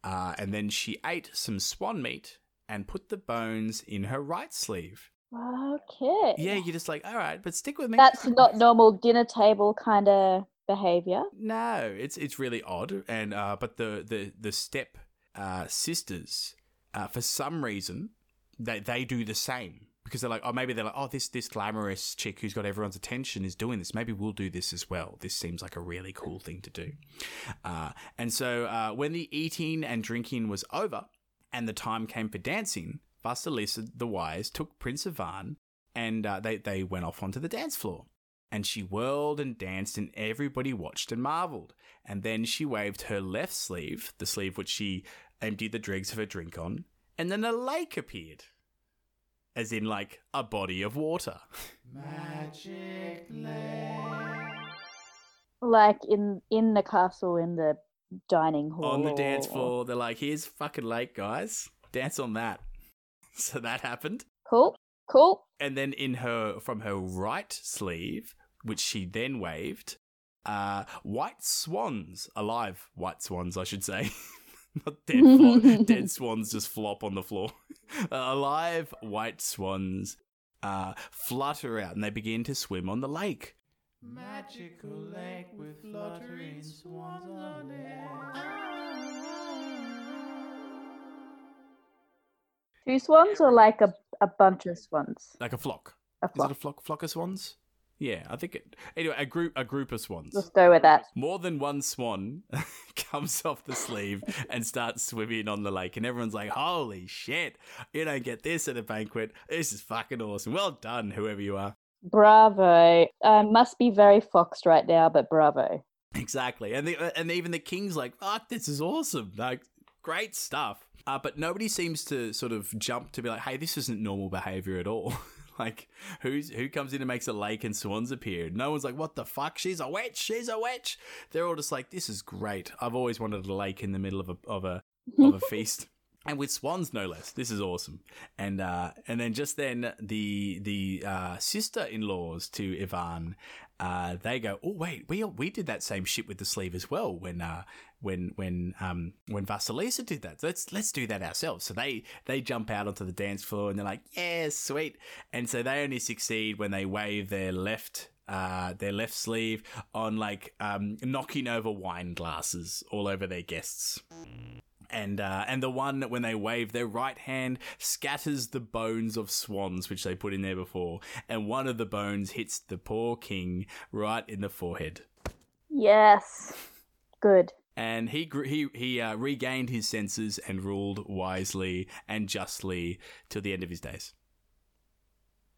[SPEAKER 1] Uh, and then she ate some swan meat and put the bones in her right sleeve.
[SPEAKER 7] Okay.
[SPEAKER 1] Yeah, you're just like, all right, but stick with me.
[SPEAKER 7] That's not normal dinner table kind of behavior.
[SPEAKER 1] No, it's it's really odd, and uh, but the the the step uh, sisters, uh, for some reason, they they do the same because they're like, oh, maybe they're like, oh, this this glamorous chick who's got everyone's attention is doing this. Maybe we'll do this as well. This seems like a really cool thing to do. Uh, and so uh, when the eating and drinking was over, and the time came for dancing, Vasilisa the Wise took Prince Ivan, and uh, they they went off onto the dance floor and she whirled and danced, and everybody watched and marveled. And then she waved her left sleeve, the sleeve which she emptied the dregs of her drink on, and then a lake appeared. As in, like, a body of water.
[SPEAKER 8] Magic lake.
[SPEAKER 7] Like in in the castle in the dining hall.
[SPEAKER 1] on the dance floor, they're like, here's fucking lake, guys. Dance on that. So that happened.
[SPEAKER 7] Cool. Cool.
[SPEAKER 1] And then in her, from her right sleeve, which she then waved, uh, white swans, alive white swans, I should say. Not dead, flo- dead swans just flop on the floor. Uh, alive white swans uh, flutter out and they begin to swim on the lake.
[SPEAKER 8] Magical lake with fluttering swans on it.
[SPEAKER 7] Two swans or like a, a bunch of swans?
[SPEAKER 1] Like a flock.
[SPEAKER 7] A
[SPEAKER 1] Is it
[SPEAKER 7] flock.
[SPEAKER 1] a flock, flock of swans? Yeah, I think it. Anyway, a group, a group of swans.
[SPEAKER 7] Let's go with that.
[SPEAKER 1] More than one swan comes off the sleeve and starts swimming on the lake, and everyone's like, "Holy shit! You don't get this at a banquet. This is fucking awesome. Well done, whoever you are."
[SPEAKER 7] Bravo. I must be very foxed right now, but bravo.
[SPEAKER 1] Exactly, and the, and even the king's like, "Fuck, this is awesome! Like, great stuff." Uh, but nobody seems to sort of jump to be like, "Hey, this isn't normal behavior at all." like, who's who comes in and makes a lake and swans appear? No one's like, "What the fuck? She's a witch! She's a witch!" They're all just like, "This is great. I've always wanted a lake in the middle of a of a of a feast." And with swans, no less. This is awesome. And uh, and then just then, the the uh, sister in laws to Ivan uh, they go, "Oh wait, we we did that same shit with the sleeve as well when uh, when when um, when Vasilisa did that. Let's let's do that ourselves." So they they jump out onto the dance floor and they're like, "Yeah, sweet." And so they only succeed when they wave their left uh, their left sleeve on like um, knocking over wine glasses all over their guests. And uh, and the one when they wave their right hand scatters the bones of swans which they put in there before, and one of the bones hits the poor king right in the forehead.
[SPEAKER 7] Yes. Good.
[SPEAKER 1] And he gr- he he uh, regained his senses and ruled wisely and justly till the end of his days.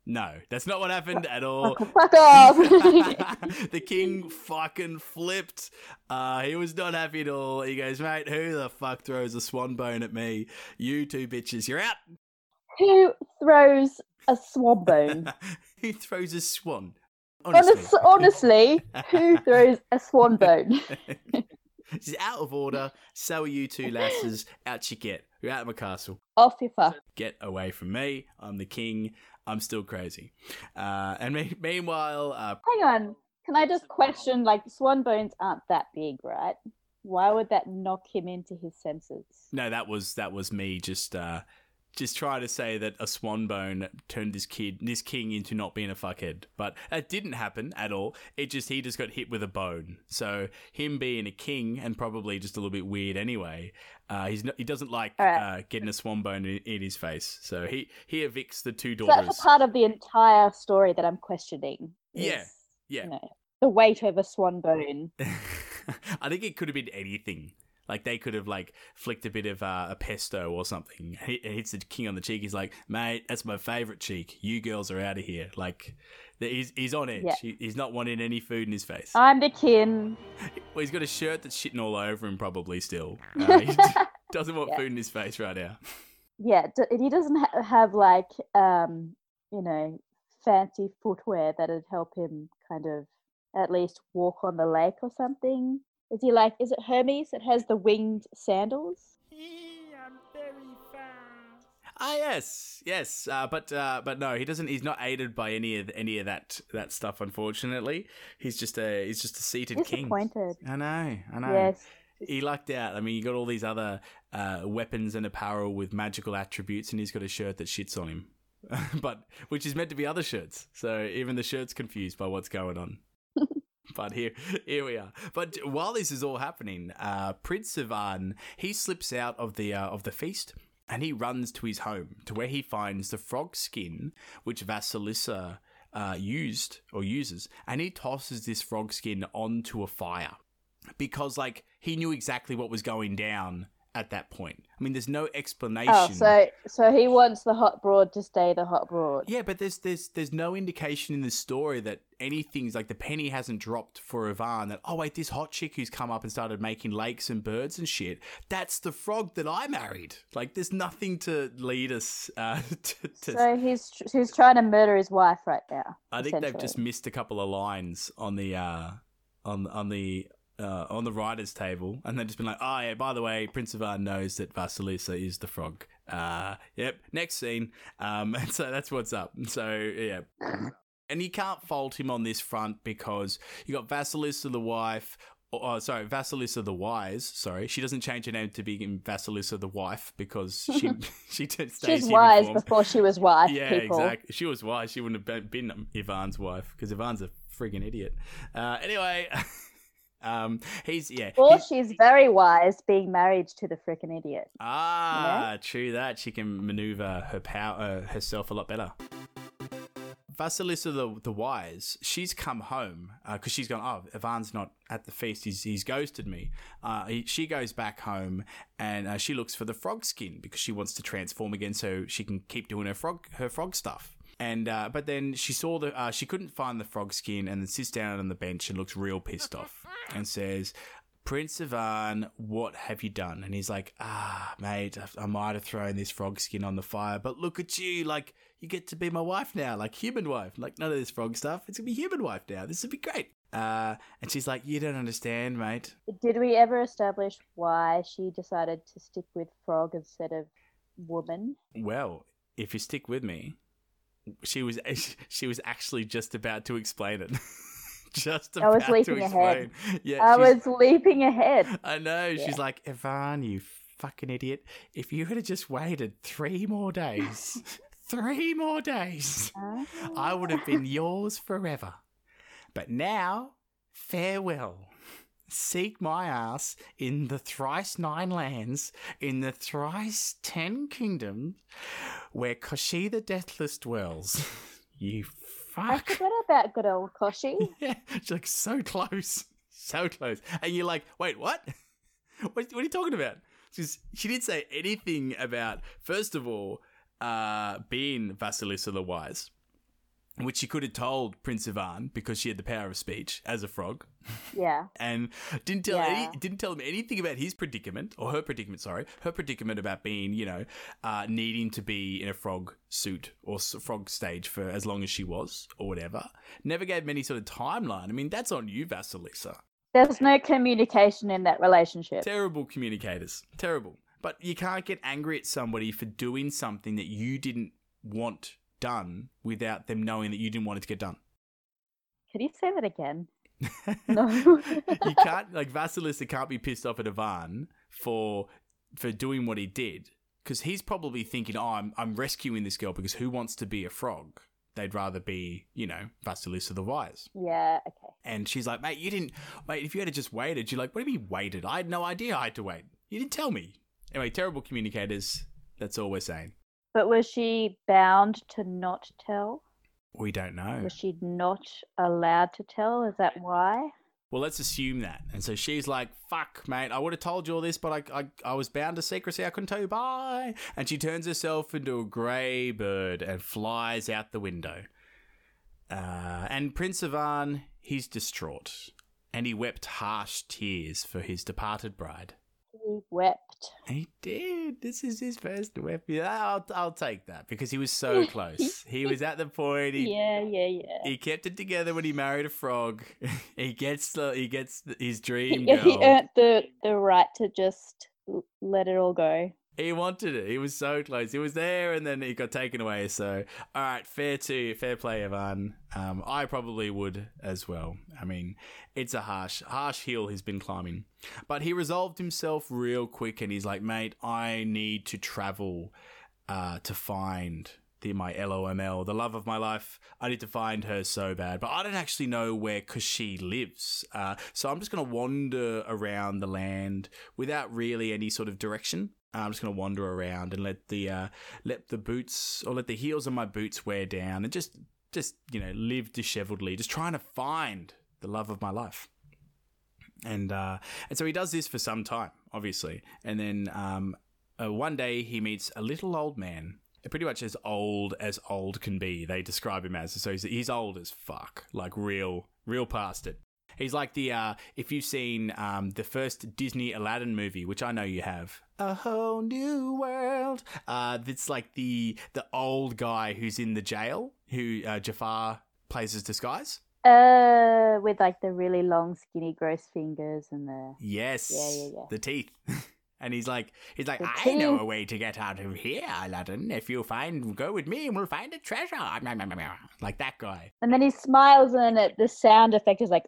[SPEAKER 1] No, that's not what happened at all.
[SPEAKER 7] Fuck off.
[SPEAKER 1] the king fucking flipped. Uh, he was not happy at all. He goes, mate, who the fuck throws a swan bone at me? You two bitches, you're out.
[SPEAKER 7] Who throws a swan bone?
[SPEAKER 1] who throws a swan?
[SPEAKER 7] Honest, honestly, who throws a swan bone?
[SPEAKER 1] This is out of order. So are you two lasses. Out you get. You're out of my castle.
[SPEAKER 7] Off you fuck.
[SPEAKER 1] Get away from me. I'm the king. I'm still crazy. Uh, and me- meanwhile, uh,
[SPEAKER 7] Hang on. Can I just question? Like, swan bones aren't that big, right? Why would that knock him into his senses?
[SPEAKER 1] no, that was that was me just uh, just trying to say that a swan bone turned this kid, this king, into not being a fuckhead. But that didn't happen at all. It just he just got hit with a bone. So him being a king and probably just a little bit weird anyway. Uh, he's not, he doesn't like
[SPEAKER 7] Alright.
[SPEAKER 1] uh, getting a swan bone in, in his face. So he he evicts the two
[SPEAKER 7] So
[SPEAKER 1] daughters.
[SPEAKER 7] that's a part of the entire story that I'm questioning.
[SPEAKER 1] Yeah, yeah.
[SPEAKER 7] You know, the weight of a swan bone.
[SPEAKER 1] I think it could have been anything. Like they could have like flicked a bit of uh, a pesto or something. He hits the king on the cheek. He's like, "Mate, that's my favorite cheek. You girls are out of here." Like he's he's on edge.
[SPEAKER 7] Yeah.
[SPEAKER 1] He, he's not wanting any food in his face.
[SPEAKER 7] I'm the kin.
[SPEAKER 1] well, he's got a shirt that's shitting all over him, probably still. Uh, he doesn't want
[SPEAKER 7] Yeah.
[SPEAKER 1] food in his face right now.
[SPEAKER 7] yeah, he doesn't ha- have like um, you know, fancy footwear that'd help him kind of at least walk on the lake or something. Is he like? Is it Hermes that has the winged sandals? I'm very fast.
[SPEAKER 1] Ah, yes, yes, uh, but uh, but no, he doesn't. He's not aided by any of any of that that stuff. Unfortunately, he's just a he's just a seated king.
[SPEAKER 7] Disappointed.
[SPEAKER 1] I know, I know.
[SPEAKER 7] Yes.
[SPEAKER 1] he lucked out. I mean, you got all these other uh, weapons and apparel with magical attributes, and he's got a shirt that shits on him, but which is meant to be other shirts. So even the shirt's confused by what's going on. but here, here we are. But while this is all happening, uh, Prince Ivan he slips out of the uh, of the feast. And he runs to his home, to where he finds the frog skin which Vasilisa uh, used or uses, and he tosses this frog skin onto a fire because like he knew exactly what was going down at that point. I mean, there's no explanation.
[SPEAKER 7] Oh, so so he wants the hot broad to stay the hot broad.
[SPEAKER 1] yeah, but there's there's there's no indication in the story that anything's like the penny hasn't dropped for Ivan that oh wait this hot chick who's come up and started making lakes and birds and shit that's the frog that I married. Like there's nothing to lead us uh, to. to
[SPEAKER 7] So he's tr- he's trying to murder his wife right now.
[SPEAKER 1] I think they've just missed a couple of lines on the uh, on on the uh, on the writers' table, and they've just been like, "Oh yeah, by the way, Prince Ivan knows that Vasilisa is the frog." Uh, yep. Next scene. Um, and so that's what's up. So yeah. And you can't fault him on this front because you got Vasilisa the wife. Oh, sorry, Vasilisa the wise. Sorry, she doesn't change her name to be Vasilisa the wife because she she stays
[SPEAKER 7] She's wise
[SPEAKER 1] uniform.
[SPEAKER 7] before she was wife.
[SPEAKER 1] Yeah,
[SPEAKER 7] people.
[SPEAKER 1] exactly. She was wise. She wouldn't have been, been Ivan's wife because Ivan's a friggin' idiot. Uh, anyway, um, he's yeah.
[SPEAKER 7] Or
[SPEAKER 1] he's-
[SPEAKER 7] she's very wise being married to the freaking idiot.
[SPEAKER 1] ah, true that. She can maneuver her power uh, herself a lot better. Vasilisa the, the wise, she's come home because she's gone. Oh, Ivan's not at the feast. He's, he's ghosted me. Uh, he, she goes back home and uh, she looks for the frog skin because she wants to transform again so she can keep doing her frog her frog stuff. And uh, but then she saw the uh, she couldn't find the frog skin and then sits down on the bench and looks real pissed off and says. Prince Ivan, what have you done? And he's like, ah, mate, I- I might have thrown this frog skin on the fire, but look at you, like, you get to be my wife now, like human wife. Like, none of this frog stuff. It's gonna be human wife now. This would be great. Uh, and she's like, you don't understand, mate.
[SPEAKER 7] Did we ever establish why she decided to stick with frog instead of woman?
[SPEAKER 1] Well, if you stick with me, she was she was actually just about to explain it. just
[SPEAKER 7] I was
[SPEAKER 1] about to
[SPEAKER 7] leaping ahead.
[SPEAKER 1] explain. Yeah,
[SPEAKER 7] I was leaping ahead.
[SPEAKER 1] I know.
[SPEAKER 7] Yeah.
[SPEAKER 1] She's like, Ivan, you fucking idiot. If you had just waited three more days, three more days, I would have been ah. yours forever. But now, farewell. Seek my ass in the thrice nine lands, in the thrice ten kingdoms, where Koshchei the Deathless dwells. You fuck.
[SPEAKER 7] I forgot about good old Koshchei.
[SPEAKER 1] Yeah, she's like so close, so close, and you're like, wait, what? What, what are you talking about? She's, she didn't say anything about, first of all, uh, being Vasilisa the Wise, which she could have told Prince Ivan because she had the power of speech as a frog,
[SPEAKER 7] Yeah.
[SPEAKER 1] and didn't tell
[SPEAKER 7] Yeah.
[SPEAKER 1] any, didn't tell him anything about his predicament or her predicament. Sorry, her predicament about being, you know, uh, needing to be in a frog suit or s- frog stage for as long as she was or whatever. Never gave him any sort of timeline. I mean, that's on you, Vasilisa.
[SPEAKER 7] There's no communication in that relationship.
[SPEAKER 1] Terrible communicators. Terrible. But you can't get angry at somebody for doing something that you didn't want done without them knowing that you didn't want it to get done.
[SPEAKER 7] Can you say that again? No.
[SPEAKER 1] you can't like Vasilisa can't be pissed off at Ivan for for doing what he did because he's probably thinking, "Oh, I'm I'm rescuing this girl because who wants to be a frog? They'd rather be, you know, Vasilisa the Wise."
[SPEAKER 7] yeah, okay.
[SPEAKER 1] And she's like, "Mate, you didn't. Mate, if you had just waited, you're like, what do you mean waited? I had no idea I had to wait. You didn't tell me." Anyway, terrible communicators. That's all we're saying.
[SPEAKER 7] But was she bound to not tell?
[SPEAKER 1] We don't know.
[SPEAKER 7] Was she not allowed to tell? Is that why?
[SPEAKER 1] Well, let's assume that. And so she's like, fuck, mate, I would have told you all this, but I, I, I was bound to secrecy. I couldn't tell you. Bye. And she turns herself into a grey bird and flies out the window. Uh, and Prince Ivan, he's distraught. And he wept harsh tears for his departed bride.
[SPEAKER 7] He wept.
[SPEAKER 1] He did. This is his first wept. Yeah, I'll, I'll take that because he was so close. he was at the point. He,
[SPEAKER 7] Yeah, yeah, yeah.
[SPEAKER 1] he kept it together when he married a frog. he gets the he gets his dream
[SPEAKER 7] Yeah, he earned the, the right to just let it all go.
[SPEAKER 1] He wanted it. He was so close. He was there, and then he got taken away. So, all right, fair to fair play, Ivan. Um, I probably would as well. I mean, it's a harsh, harsh hill he's been climbing, but he resolved himself real quick, and he's like, "Mate, I need to travel uh, to find." The, my LOML, the love of my life. I need to find her so bad, but I don't actually know where Koshchei lives. Uh, so I'm just going to wander around the land without really any sort of direction. I'm just going to wander around and let the uh, let the boots or let the heels of my boots wear down and just just you know live disheveledly, just trying to find the love of my life. And uh, and so he does this for some time, obviously, and then um, uh, one day he meets a little old man, pretty much as old as old can be. They describe him as so he's, he's old as fuck, like real real past it. He's like the uh, if you've seen um, the first Disney Aladdin movie, which I know you have, a whole new world. Uh, it's like the the old guy who's in the jail, who uh, Jafar plays as disguise.
[SPEAKER 7] Uh, with like the really long, skinny, gross fingers and the.
[SPEAKER 1] Yes,
[SPEAKER 7] Yeah, yeah, yeah.
[SPEAKER 1] the teeth. And he's like, he's like,
[SPEAKER 7] The
[SPEAKER 1] I know a way to get out of here, Aladdin. If you find, go with me, and we'll find a treasure. Like that guy.
[SPEAKER 7] And then he smiles, and it, the sound effect is like.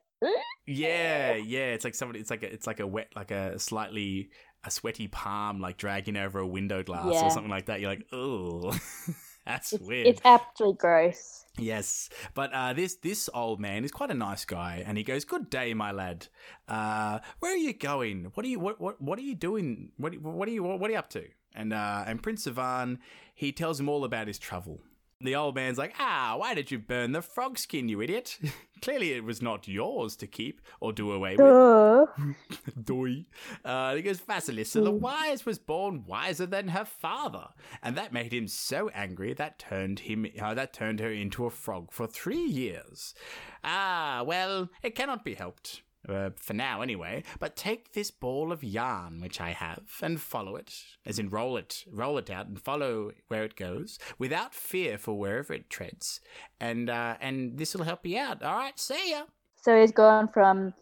[SPEAKER 1] Yeah, yeah. It's like somebody. It's like a, it's like a wet, like a slightly a sweaty palm, like dragging over a window glass
[SPEAKER 7] Yeah.
[SPEAKER 1] or something like that. You're like, oh, that's
[SPEAKER 7] It's,
[SPEAKER 1] weird.
[SPEAKER 7] it's aptly gross.
[SPEAKER 1] Yes, but uh, this this old man is quite a nice guy, and he goes, "Good day, my lad. Uh, where are you going? What are you what what, what are you doing? What what are you what are you up to?" And uh, and Prince Ivan he tells him all about his travel. The old man's like, "Ah, why did you burn the frog skin, you idiot? Clearly, it was not yours to keep or do away with."
[SPEAKER 7] Duh.
[SPEAKER 1] Doi. Uh, he goes, Vasilisa the Wise was born wiser than her father, and that made him so angry that turned him uh, that turned her into a frog for three years. Ah, well, it cannot be helped. Uh, for now, anyway. But take this ball of yarn which I have and follow it, as in roll it, roll it out and follow where it goes, without fear for wherever it treads, and uh, and this will help you out. All right, see ya.
[SPEAKER 7] So he's gone from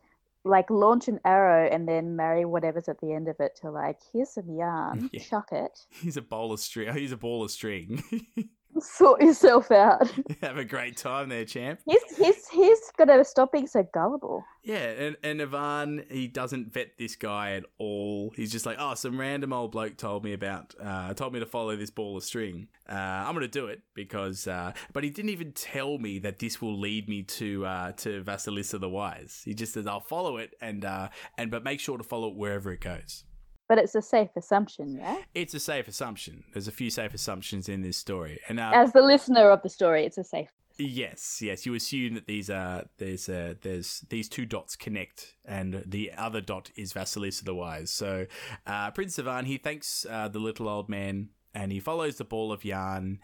[SPEAKER 7] like launch an arrow and then marry whatever's at the end of it to like here's some yarn,
[SPEAKER 1] Yeah.
[SPEAKER 7] chuck it.
[SPEAKER 1] He's a bowl of string. He's a ball of string.
[SPEAKER 7] Sort yourself out.
[SPEAKER 1] Have a great time there, champ.
[SPEAKER 7] He's he's he's gotta stop being so gullible.
[SPEAKER 1] Yeah, and, and Ivan, he doesn't vet this guy at all. He's just like, oh, some random old bloke told me about, uh, told me to follow this ball of string. Uh, I'm going to do it because, uh, but he didn't even tell me that this will lead me to, uh, to Vasilisa the Wise. He just says, I'll follow it and, uh, and, but make sure to follow it wherever it goes.
[SPEAKER 7] But it's a safe assumption, yeah?
[SPEAKER 1] It's a safe assumption. There's a few safe assumptions in this story. And, uh,
[SPEAKER 7] As the listener of the story, it's a safe
[SPEAKER 1] Yes, yes. You assume that these are there's uh, there's these two dots connect, and the other dot is Vasilisa the Wise. So uh, Prince Ivan he thanks uh, the little old man, and he follows the ball of yarn.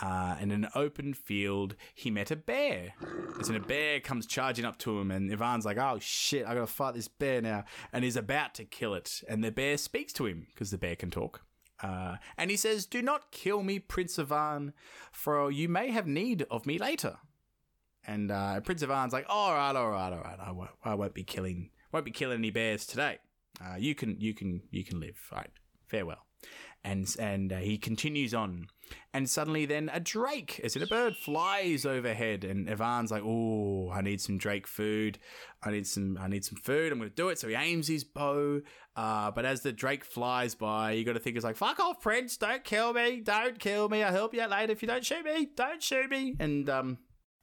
[SPEAKER 1] Uh, in an open field, he met a bear. And in, a bear comes charging up to him, and Ivan's like, "Oh shit, I gotta fight this bear now," and he's about to kill it. And the bear speaks to him because the bear can talk. Uh, and he says, Do not kill me, Prince Ivan, for you may have need of me later. And uh, Prince Ivan's like, All right, all right, all right. I won't, I won't be killing, won't be killing any bears today. Uh, you can, you can, you can live. All right, farewell. And and uh, he continues on, and suddenly then a drake, as in a bird, flies overhead, and Ivan's like, "Oh, I need some drake food. I need some, I need some food. I'm going to do it." So he aims his bow, uh, but as the drake flies by, you got to think it's like, "Fuck off, Prince! Don't kill me! Don't kill me! I'll help you out later if you don't shoot me! Don't shoot me!" And um,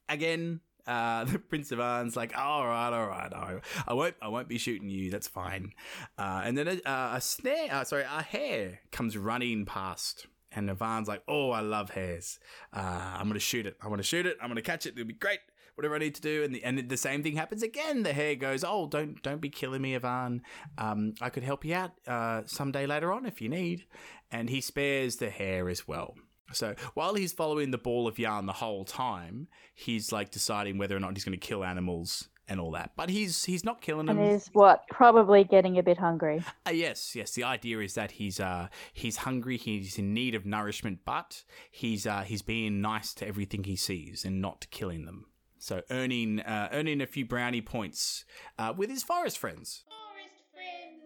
[SPEAKER 1] again, uh, the Prince of Ivan's like, all right, all right, I, I won't, I won't be shooting you. That's fine. Uh, and then a, a snare, uh, sorry, a hare comes running past, and Ivan's like, oh, I love hares. Uh, I'm gonna shoot it. I want to shoot it. I'm gonna catch it. It'll be great. Whatever I need to do, and the and the same thing happens again. The hare goes, "Oh, don't don't be killing me, Ivan. Um, I could help you out uh, someday later on if you need." And he spares the hare as well. So while he's following the ball of yarn the whole time, he's like deciding whether or not he's going to kill animals and all that. But he's he's not killing them.
[SPEAKER 7] And is what probably getting a bit hungry.
[SPEAKER 1] Uh, yes, yes. The idea is that he's uh he's hungry, he's in need of nourishment, but he's uh he's being nice to everything he sees and not killing them. So earning uh, earning a few brownie points uh, with his forest friends.
[SPEAKER 9] Forest friends.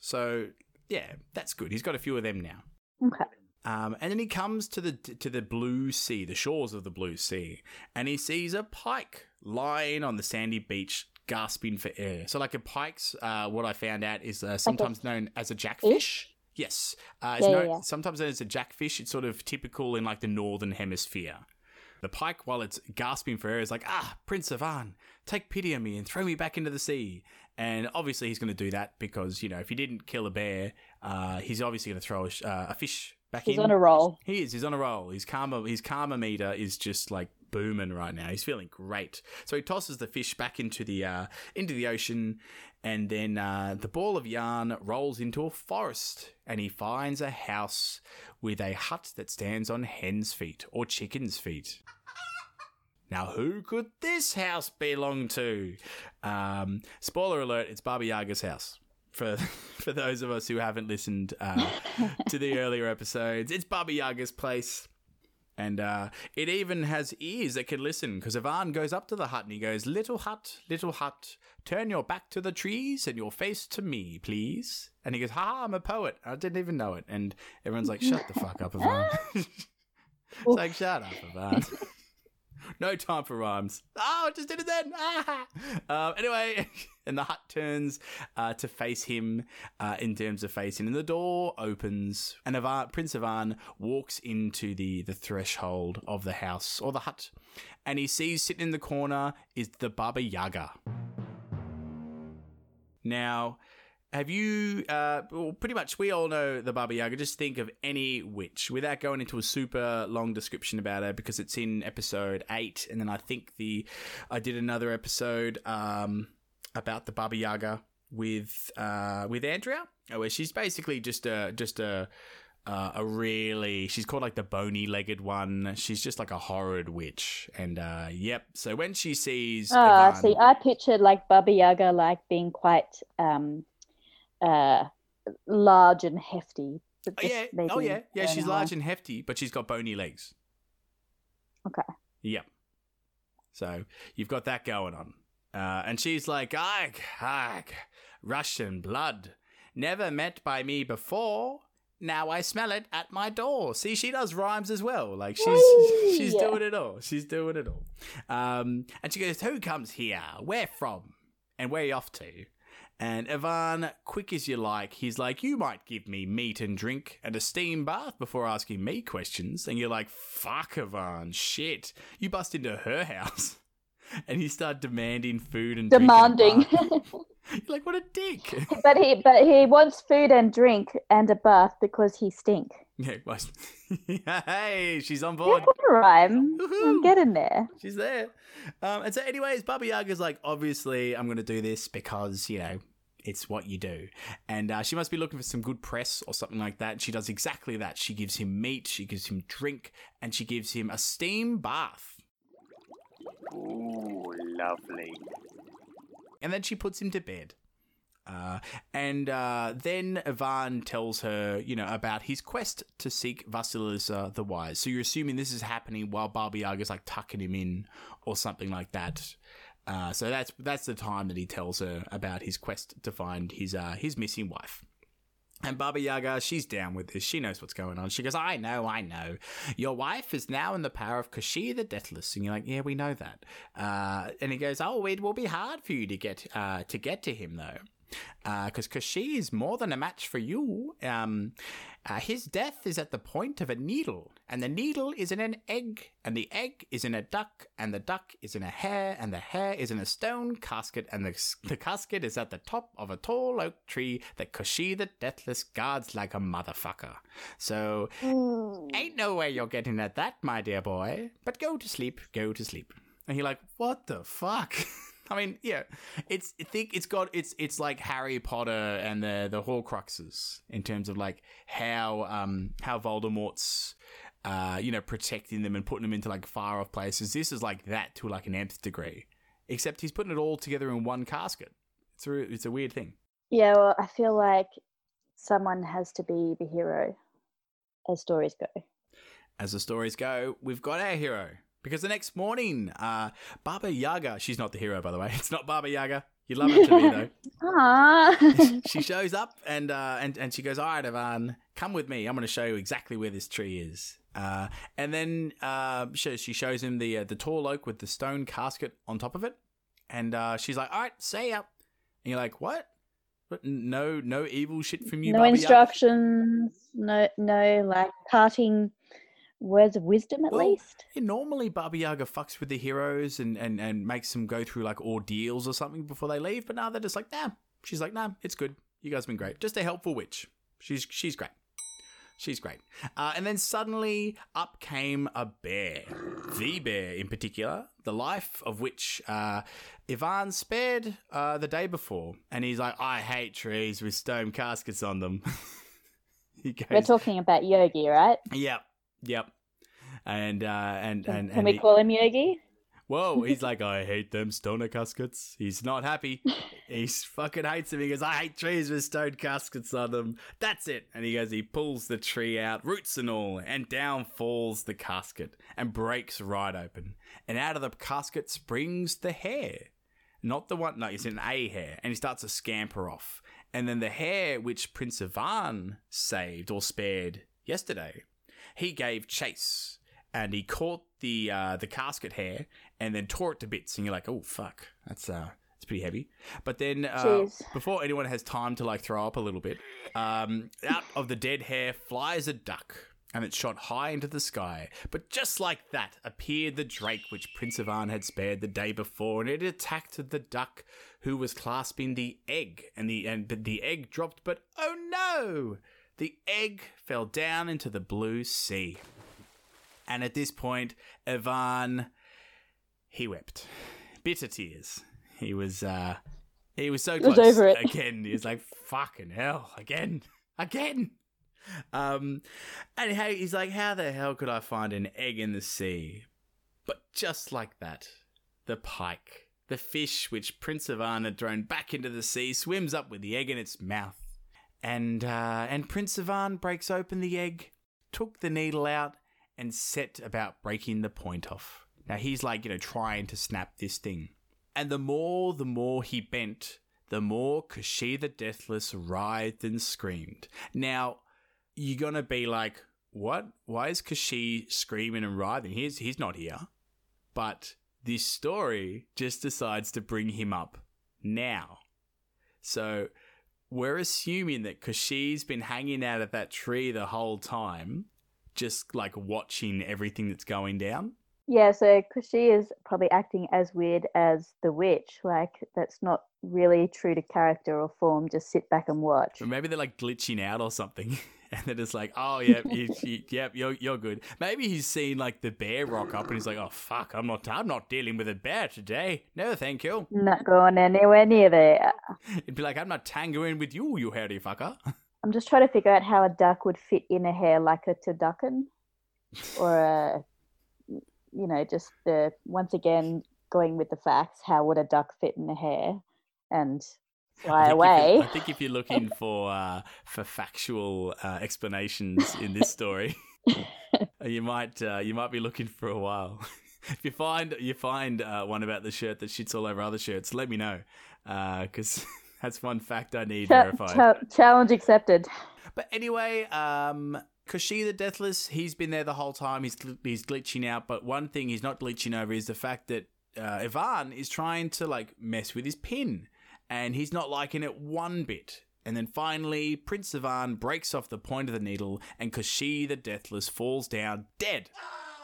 [SPEAKER 1] So yeah, that's good. He's got a few of them now.
[SPEAKER 7] Okay.
[SPEAKER 1] Um, and then he comes to the to the blue sea, the shores of the blue sea, and he sees a pike lying on the sandy beach, gasping for air. So, like a pike's, uh, what I found out is uh, sometimes known as a jackfish. Yes, uh, it's
[SPEAKER 7] Yeah,
[SPEAKER 1] known,
[SPEAKER 7] yeah, yeah.
[SPEAKER 1] sometimes known as a jackfish. It's sort of typical in like the northern hemisphere. The pike, while it's gasping for air, is like, "Ah, Prince Ivan, take pity on me and throw me back into the sea." And obviously, he's going to do that because you know if he didn't kill a bear, uh, he's obviously going to throw a, uh, a fish back
[SPEAKER 7] He's
[SPEAKER 1] in.
[SPEAKER 7] on a roll.
[SPEAKER 1] He is. He's on a roll. His karma, his karma meter is just like booming right now. He's feeling great. So he tosses the fish back into the uh, into the ocean, and then uh, the ball of yarn rolls into a forest, and he finds a house with a hut that stands on hen's feet or chicken's feet. Now, who could this house belong to? Um, spoiler alert: it's Baba Yaga's house. For for those of us who haven't listened uh, to the earlier episodes, it's Baba Yaga's place. And uh, it even has ears that can listen because Ivan goes up to the hut and he goes, Little hut, little hut, turn your back to the trees and your face to me, please. And he goes, Ha, I'm a poet. I didn't even know it. And everyone's like, Shut the fuck up, Ivan. it's like, Shut up, Ivan. no time for rhymes. Oh, I just did it then. Ah. Um, anyway, and the hut turns uh, to face him uh, in terms of facing, and the door opens, and Ivan, Prince Ivan walks into the the threshold of the house or the hut, and he sees sitting in the corner is the Baba Yaga. Now. Have you, uh, well, pretty much we all know the Baba Yaga. Just think of any witch without going into a super long description about her because it's in episode eight. And then I think the, I did another episode, um, about the Baba Yaga with, uh, with Andrea, where she's basically just a, just a, uh, a really, she's called like the bony legged one. She's just like a horrid witch. And, uh, yep. So when she sees,
[SPEAKER 7] Ah, see, I pictured like Baba Yaga like being quite um, uh, large and hefty.
[SPEAKER 1] Oh yeah, oh yeah, yeah. She's large and hefty, but she's got bony legs.
[SPEAKER 7] Okay.
[SPEAKER 1] Yep. So you've got that going on, uh, and she's like, "Ag, ag, Russian blood, never met by me before, Now I smell it at my door. See, she does rhymes as well. Like she's
[SPEAKER 7] Whee!
[SPEAKER 1] she's doing it all. She's doing it all. Um, and she goes, "Who comes here? Where from? And where you off to?" And Ivan, quick as you like, he's like, You might give me meat and drink and a steam bath before asking me questions. And you're like, Fuck, Ivan, shit. You bust into her house. And you start demanding food and
[SPEAKER 7] Demanding.
[SPEAKER 1] like, What a dick.
[SPEAKER 7] but he but he wants food and drink and a bath because he stink.
[SPEAKER 1] Yeah, well, hey, she's on
[SPEAKER 7] Yeah,
[SPEAKER 1] board.
[SPEAKER 7] good rhyme.
[SPEAKER 1] Woohoo.
[SPEAKER 7] I'm getting there.
[SPEAKER 1] She's there. Um, and so, anyways, Baba Yaga's like, obviously, I'm going to do this because, you know, it's what you do. And uh, she must be looking for some good press or something like that. She does exactly that. She gives him meat, she gives him drink, and she gives him a steam bath.
[SPEAKER 3] Ooh, lovely.
[SPEAKER 1] And then she puts him to bed. Uh, and uh, then Ivan tells her, you know, about his quest to seek Vasilisa the Wise. So you're assuming this is happening while Baba Yaga's like tucking him in or something like that. Uh, so that's that's the time that he tells her about his quest to find his uh, his missing wife. And Baba Yaga, she's down with this. She knows what's going on. She goes, I know, I know. Your wife is now in the power of Koshchei the Deathless. And you're like, yeah, we know that. Uh, and he goes, oh, it will be hard for you to get uh, to get to him, though. Because Koshchei is more than a match for you. Um, uh, his death is at the point of a needle, and the needle is in an egg, and the egg is in a duck, and the duck is in a hare, and the hare is in a stone casket, and the, the casket is at the top of a tall oak tree that Koshchei the Deathless guards like a motherfucker. So, ain't no way you're getting at that, my dear boy. But go to sleep, go to sleep. And you're like, what the fuck? I mean, yeah, it's I think it's got it's it's like Harry Potter and the the Horcruxes in terms of like how um how Voldemort's uh you know protecting them and putting them into like far off places. This is like that to like an nth degree, except he's putting it all together in one casket. It's a it's a weird thing.
[SPEAKER 7] Yeah, well, I feel like someone has to be the hero as stories go.
[SPEAKER 1] As the stories go, we've got our hero. Because the next morning, uh, Baba Yaga, she's not the hero, by the way. It's not Baba Yaga. You love it to be, though.
[SPEAKER 7] Aww.
[SPEAKER 1] she shows up and uh, and and she goes, "All right, Ivan, come with me. I'm going to show you exactly where this tree is." Uh, and then uh, she, she shows him the uh, the tall oak with the stone casket on top of it, and uh, she's like, "All right, see ya." And you're like, "What? But no, no evil shit from you,
[SPEAKER 7] no
[SPEAKER 1] Baba Yaga?"
[SPEAKER 7] instructions, no no like parting words of wisdom at
[SPEAKER 1] Well,
[SPEAKER 7] least.
[SPEAKER 1] Yeah, normally Baba Yaga fucks with the heroes and, and, and makes them go through like ordeals or something before they leave, but now they're just like, nah. She's like, nah, it's good. You guys have been great. Just a helpful witch. She's she's great. She's great. Uh, and then suddenly up came a bear. The bear in particular, the life of which uh, Ivan spared uh, the day before. And he's like, I hate trees with stone caskets on them. he goes,
[SPEAKER 7] We're talking about Yogi, right?
[SPEAKER 1] Yep, yep. And uh, and and,
[SPEAKER 7] can
[SPEAKER 1] and
[SPEAKER 7] we
[SPEAKER 1] he-
[SPEAKER 7] call him Yogi?
[SPEAKER 1] Whoa, he's like, I hate them stoner caskets. He's not happy. He fucking hates them. He goes, I hate trees with stone caskets on them. That's it. And he goes, he pulls the tree out, roots and all, and down falls the casket and breaks right open. And out of the casket springs the hare. Not the one, no, it's an A hare. And he starts to scamper off. And then the hare which Prince Ivan saved or spared yesterday, he gave chase and he caught the uh, the casket hare and then tore it to bits. And you're like, oh fuck, that's uh, it's pretty heavy. But then uh, before anyone has time to like throw up a little bit, um, out of the dead hare flies a duck. And it's shot high into the sky. But just like that appeared the drake which Prince Ivan had spared the day before, and it attacked the duck who was clasping the egg. And the and but the egg dropped, but oh no! The egg fell down into the blue sea. And at this point, Ivan, he wept. Bitter tears. He was, uh, he was so
[SPEAKER 7] was
[SPEAKER 1] close.
[SPEAKER 7] over it.
[SPEAKER 1] Again, he was like, fucking hell, again, again. Um, and he's like, how the hell could I find an egg in the sea? But just like that, the pike, the fish which Prince Ivan had thrown back into the sea, swims up with the egg in its mouth. And, uh, and Prince Ivan breaks open the egg, took the needle out, and set about breaking the point off. Now he's like, you know, trying to snap this thing. And the more, the more he bent, the more Koshchei the Deathless writhed and screamed. Now, you're gonna be like, what? Why is Koshchei screaming and writhing? He's he's not here. But this story just decides to bring him up now. So we're assuming that Koshchei's been hanging out at that tree the whole time, just like watching everything that's going down.
[SPEAKER 7] Yeah, so because she is probably acting as weird as the witch. Like that's not really true to character or form. Just sit back and watch.
[SPEAKER 1] Or maybe they're like glitching out or something. And they're just like, oh, yeah, you, you, yep, you're, you're good. Maybe he's seen like the bear rock up and he's like, oh, fuck, I'm not, I'm not dealing with a bear today. No, thank you.
[SPEAKER 7] Not going anywhere near there.
[SPEAKER 1] It'd be like, I'm not tangoing with you, you hairy fucker.
[SPEAKER 7] I'm just trying to figure out how a duck would fit in a hare like a turducken, or a, you know, just the once again going with the facts. How would a duck fit in a hare and
[SPEAKER 1] I
[SPEAKER 7] fly
[SPEAKER 1] if
[SPEAKER 7] away?
[SPEAKER 1] I think if you're looking for uh, for factual uh, explanations in this story, you might uh, you might be looking for a while. if you find you find uh, one about the shirt that shits all over other shirts, let me know because that's one fact I need
[SPEAKER 7] Cha-
[SPEAKER 1] verified.
[SPEAKER 7] cha- challenge accepted.
[SPEAKER 1] But anyway, um, Koshchei the Deathless, he's been there the whole time. He's gl- he's glitching out, but one thing he's not glitching over is the fact that uh, Ivan is trying to like mess with his pin, and he's not liking it one bit. And then finally, Prince Ivan breaks off the point of the needle, and Koshchei the Deathless falls down dead.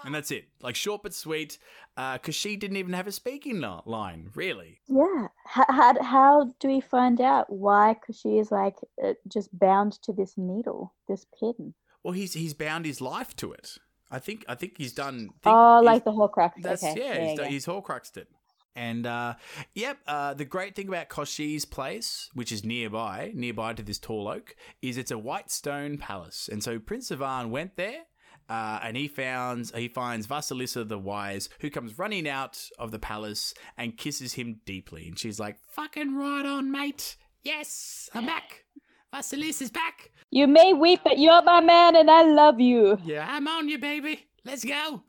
[SPEAKER 1] And that's it. Like short but sweet. Uh, she didn't even have a speaking line, really.
[SPEAKER 7] Yeah. How, how, how do we find out why Because she is like uh, just bound to this needle, this pin?
[SPEAKER 1] Well, he's he's bound his life to it. I think I think he's done. Think,
[SPEAKER 7] oh, like the Horcrux.
[SPEAKER 1] That's
[SPEAKER 7] okay.
[SPEAKER 1] yeah, he's,
[SPEAKER 7] go.
[SPEAKER 1] he's Horcruxed it. And uh, yep, uh, the great thing about Koshchei's place, which is nearby, nearby to this tall oak, is it's a white stone palace. And so Prince Ivan went there, uh, and he found he finds Vasilisa the Wise, who comes running out of the palace and kisses him deeply. And she's like, "Fucking right on, mate. Yes, I'm back. Vasilisa's back.
[SPEAKER 7] You may weep, but you're my man, and I love you.
[SPEAKER 1] Yeah, I'm on you, baby. Let's go.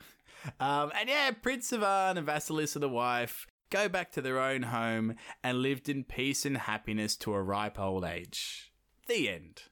[SPEAKER 1] Um, and yeah, Prince Ivan and Vasilisa, the wife, go back to their own home and lived in peace and happiness to a ripe old age. The end.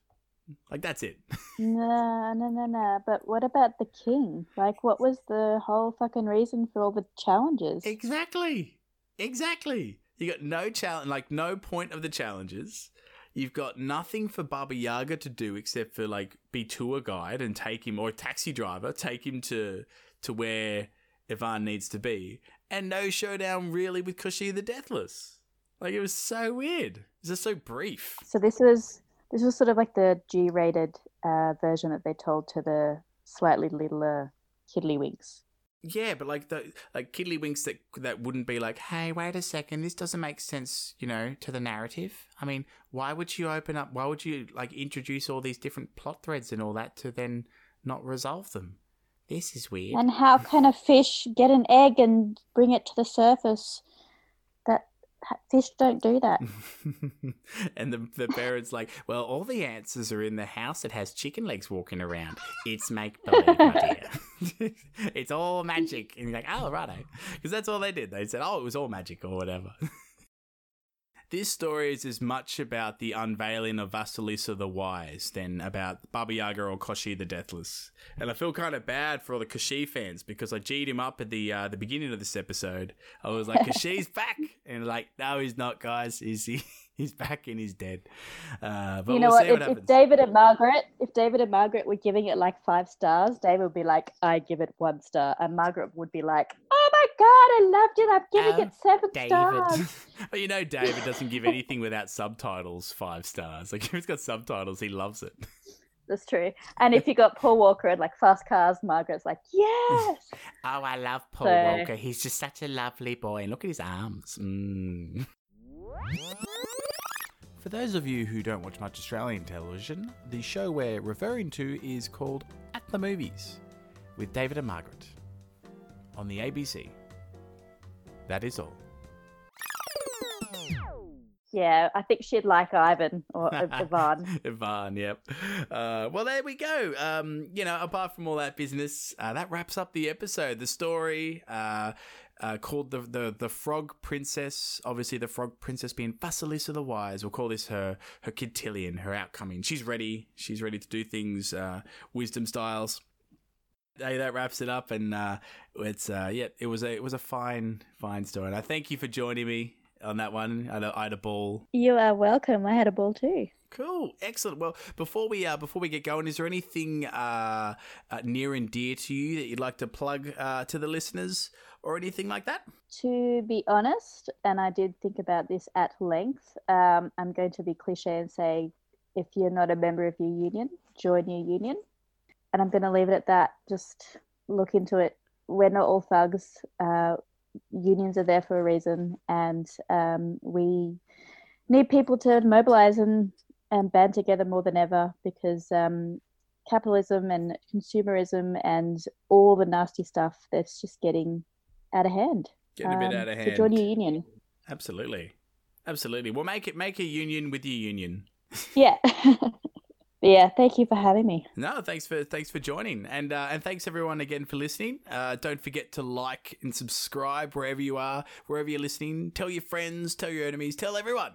[SPEAKER 1] Like, that's it.
[SPEAKER 7] No, no, no, no. But what about the king? Like, what was the whole fucking reason for all the challenges?
[SPEAKER 1] exactly. Exactly. You got no challenge, like, no point of the challenges. You've got nothing for Baba Yaga to do except for, like, be tour guide and take him, or a taxi driver, take him to, to where Ivan needs to be. And no showdown really with Koshchei the Deathless. Like, it was so weird. It was just so brief.
[SPEAKER 7] So this was this was sort of like the G-rated uh, version that they told to the slightly littler Kiddlywinks.
[SPEAKER 1] Yeah, but like the like Kiddlywinks that that wouldn't be like, hey, wait a second, this doesn't make sense, you know, to the narrative. I mean, why would you open up? Why would you like introduce all these different plot threads and all that to then not resolve them? This is weird.
[SPEAKER 7] And how can a fish get an egg and bring it to the surface? Fish don't do that.
[SPEAKER 1] and the the parents like, well, all the answers are in the house that has chicken legs walking around. It's make believe, my dear. it's all magic. And you're like, oh, righto. Because that's all they did. They said, oh, it was all magic or whatever. This story is as much about the unveiling of Vasilisa the Wise than about Baba Yaga or Koshchei the Deathless. And I feel kind of bad for all the Koshchei fans because I G'd him up at the uh, the beginning of this episode. I was like, Koshchei's back! And like, no, he's not, guys. He's, he, he's back and he's dead. Uh, but
[SPEAKER 7] you know
[SPEAKER 1] we'll
[SPEAKER 7] what?
[SPEAKER 1] see
[SPEAKER 7] If,
[SPEAKER 1] what
[SPEAKER 7] if. David and Margaret, if David and Margaret were giving it like five stars, David would be like, "I give it one star," and Margaret would be like, "Oh my god, I loved it! I'm giving
[SPEAKER 1] Oh,
[SPEAKER 7] it seven
[SPEAKER 1] David.
[SPEAKER 7] stars."
[SPEAKER 1] but you know, David doesn't give anything without subtitles five stars. Like, if it's got subtitles, he loves it.
[SPEAKER 7] That's true. And if you got Paul Walker and like fast cars, Margaret's like, "Yes."
[SPEAKER 1] Oh, I love Paul
[SPEAKER 7] So-
[SPEAKER 1] Walker. He's just such a lovely boy. And look at his arms. Mm. For those of you who don't watch much Australian television, the show we're referring to is called At the Movies with David and Margaret on the ABC. That is all.
[SPEAKER 7] Yeah, I think she'd like Ivan or Ivan.
[SPEAKER 1] Ivan, yep. Uh, well, there we go. Um, you know, apart from all that business, uh, that wraps up the episode. The story. Uh, uh, called the, the the Frog Princess. Obviously, the Frog Princess being Vasilisa the Wise. We'll call this her her cotillion, her outcoming. She's ready. She's ready to do things uh, wisdom styles. Hey, that wraps it up, and uh, it's uh, yeah, it was a it was a fine fine story. And I thank you for joining me on that one. I had a, I had a ball.
[SPEAKER 7] You are welcome. I had a ball too.
[SPEAKER 1] Cool, excellent. Well, before we uh, before we get going, is there anything uh, uh, near and dear to you that you'd like to plug uh, to the listeners, or anything like that?
[SPEAKER 7] To be honest, and I did think about this at length, um, I'm going to be cliche and say if you're not a member of your union, join your union. And I'm going to leave it at that. Just look into it. We're not all thugs. Uh, unions are there for a reason, and um, we need people to mobilize and, and band together more than ever because um, capitalism and consumerism and all the nasty stuff that's just getting out of hand.
[SPEAKER 1] Getting a bit
[SPEAKER 7] Um,
[SPEAKER 1] out of
[SPEAKER 7] So
[SPEAKER 1] hand.
[SPEAKER 7] join your union.
[SPEAKER 1] Absolutely, absolutely. Well, make it make a union with your union.
[SPEAKER 7] Yeah. yeah. Thank you for having me.
[SPEAKER 1] No, thanks for thanks for joining, and uh, and thanks everyone again for listening. Uh, don't forget to like and subscribe wherever you are, wherever you're listening. Tell your friends, tell your enemies, tell everyone.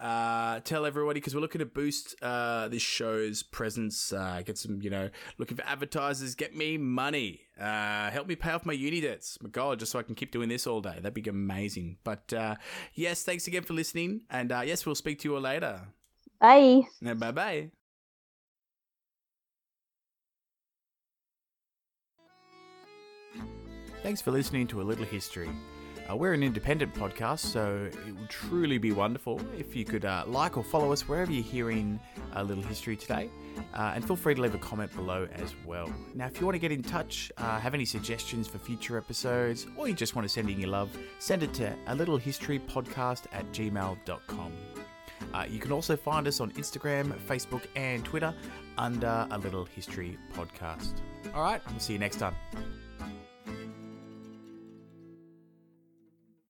[SPEAKER 1] Uh, tell everybody because we're looking to boost uh, this show's presence. Uh, get some, you know, looking for advertisers. Get me money. Uh, help me pay off my uni debts. My God, just so I can keep doing this all day. That'd be amazing. But uh, yes, thanks again for listening, and uh, yes, we'll speak to you all later.
[SPEAKER 7] Bye.
[SPEAKER 1] Bye bye. Thanks for listening to A Little History. Uh, we're an independent podcast, so it would truly be wonderful if you could uh, like or follow us wherever you're hearing A Little History today. Uh, and feel free to leave a comment below as well. Now, if you want to get in touch, uh, have any suggestions for future episodes, or you just want to send in your love, send it to a little history podcast at gmail.com. Uh, you can also find us on Instagram, Facebook, and Twitter under A Little History Podcast. All right, we'll see you next time.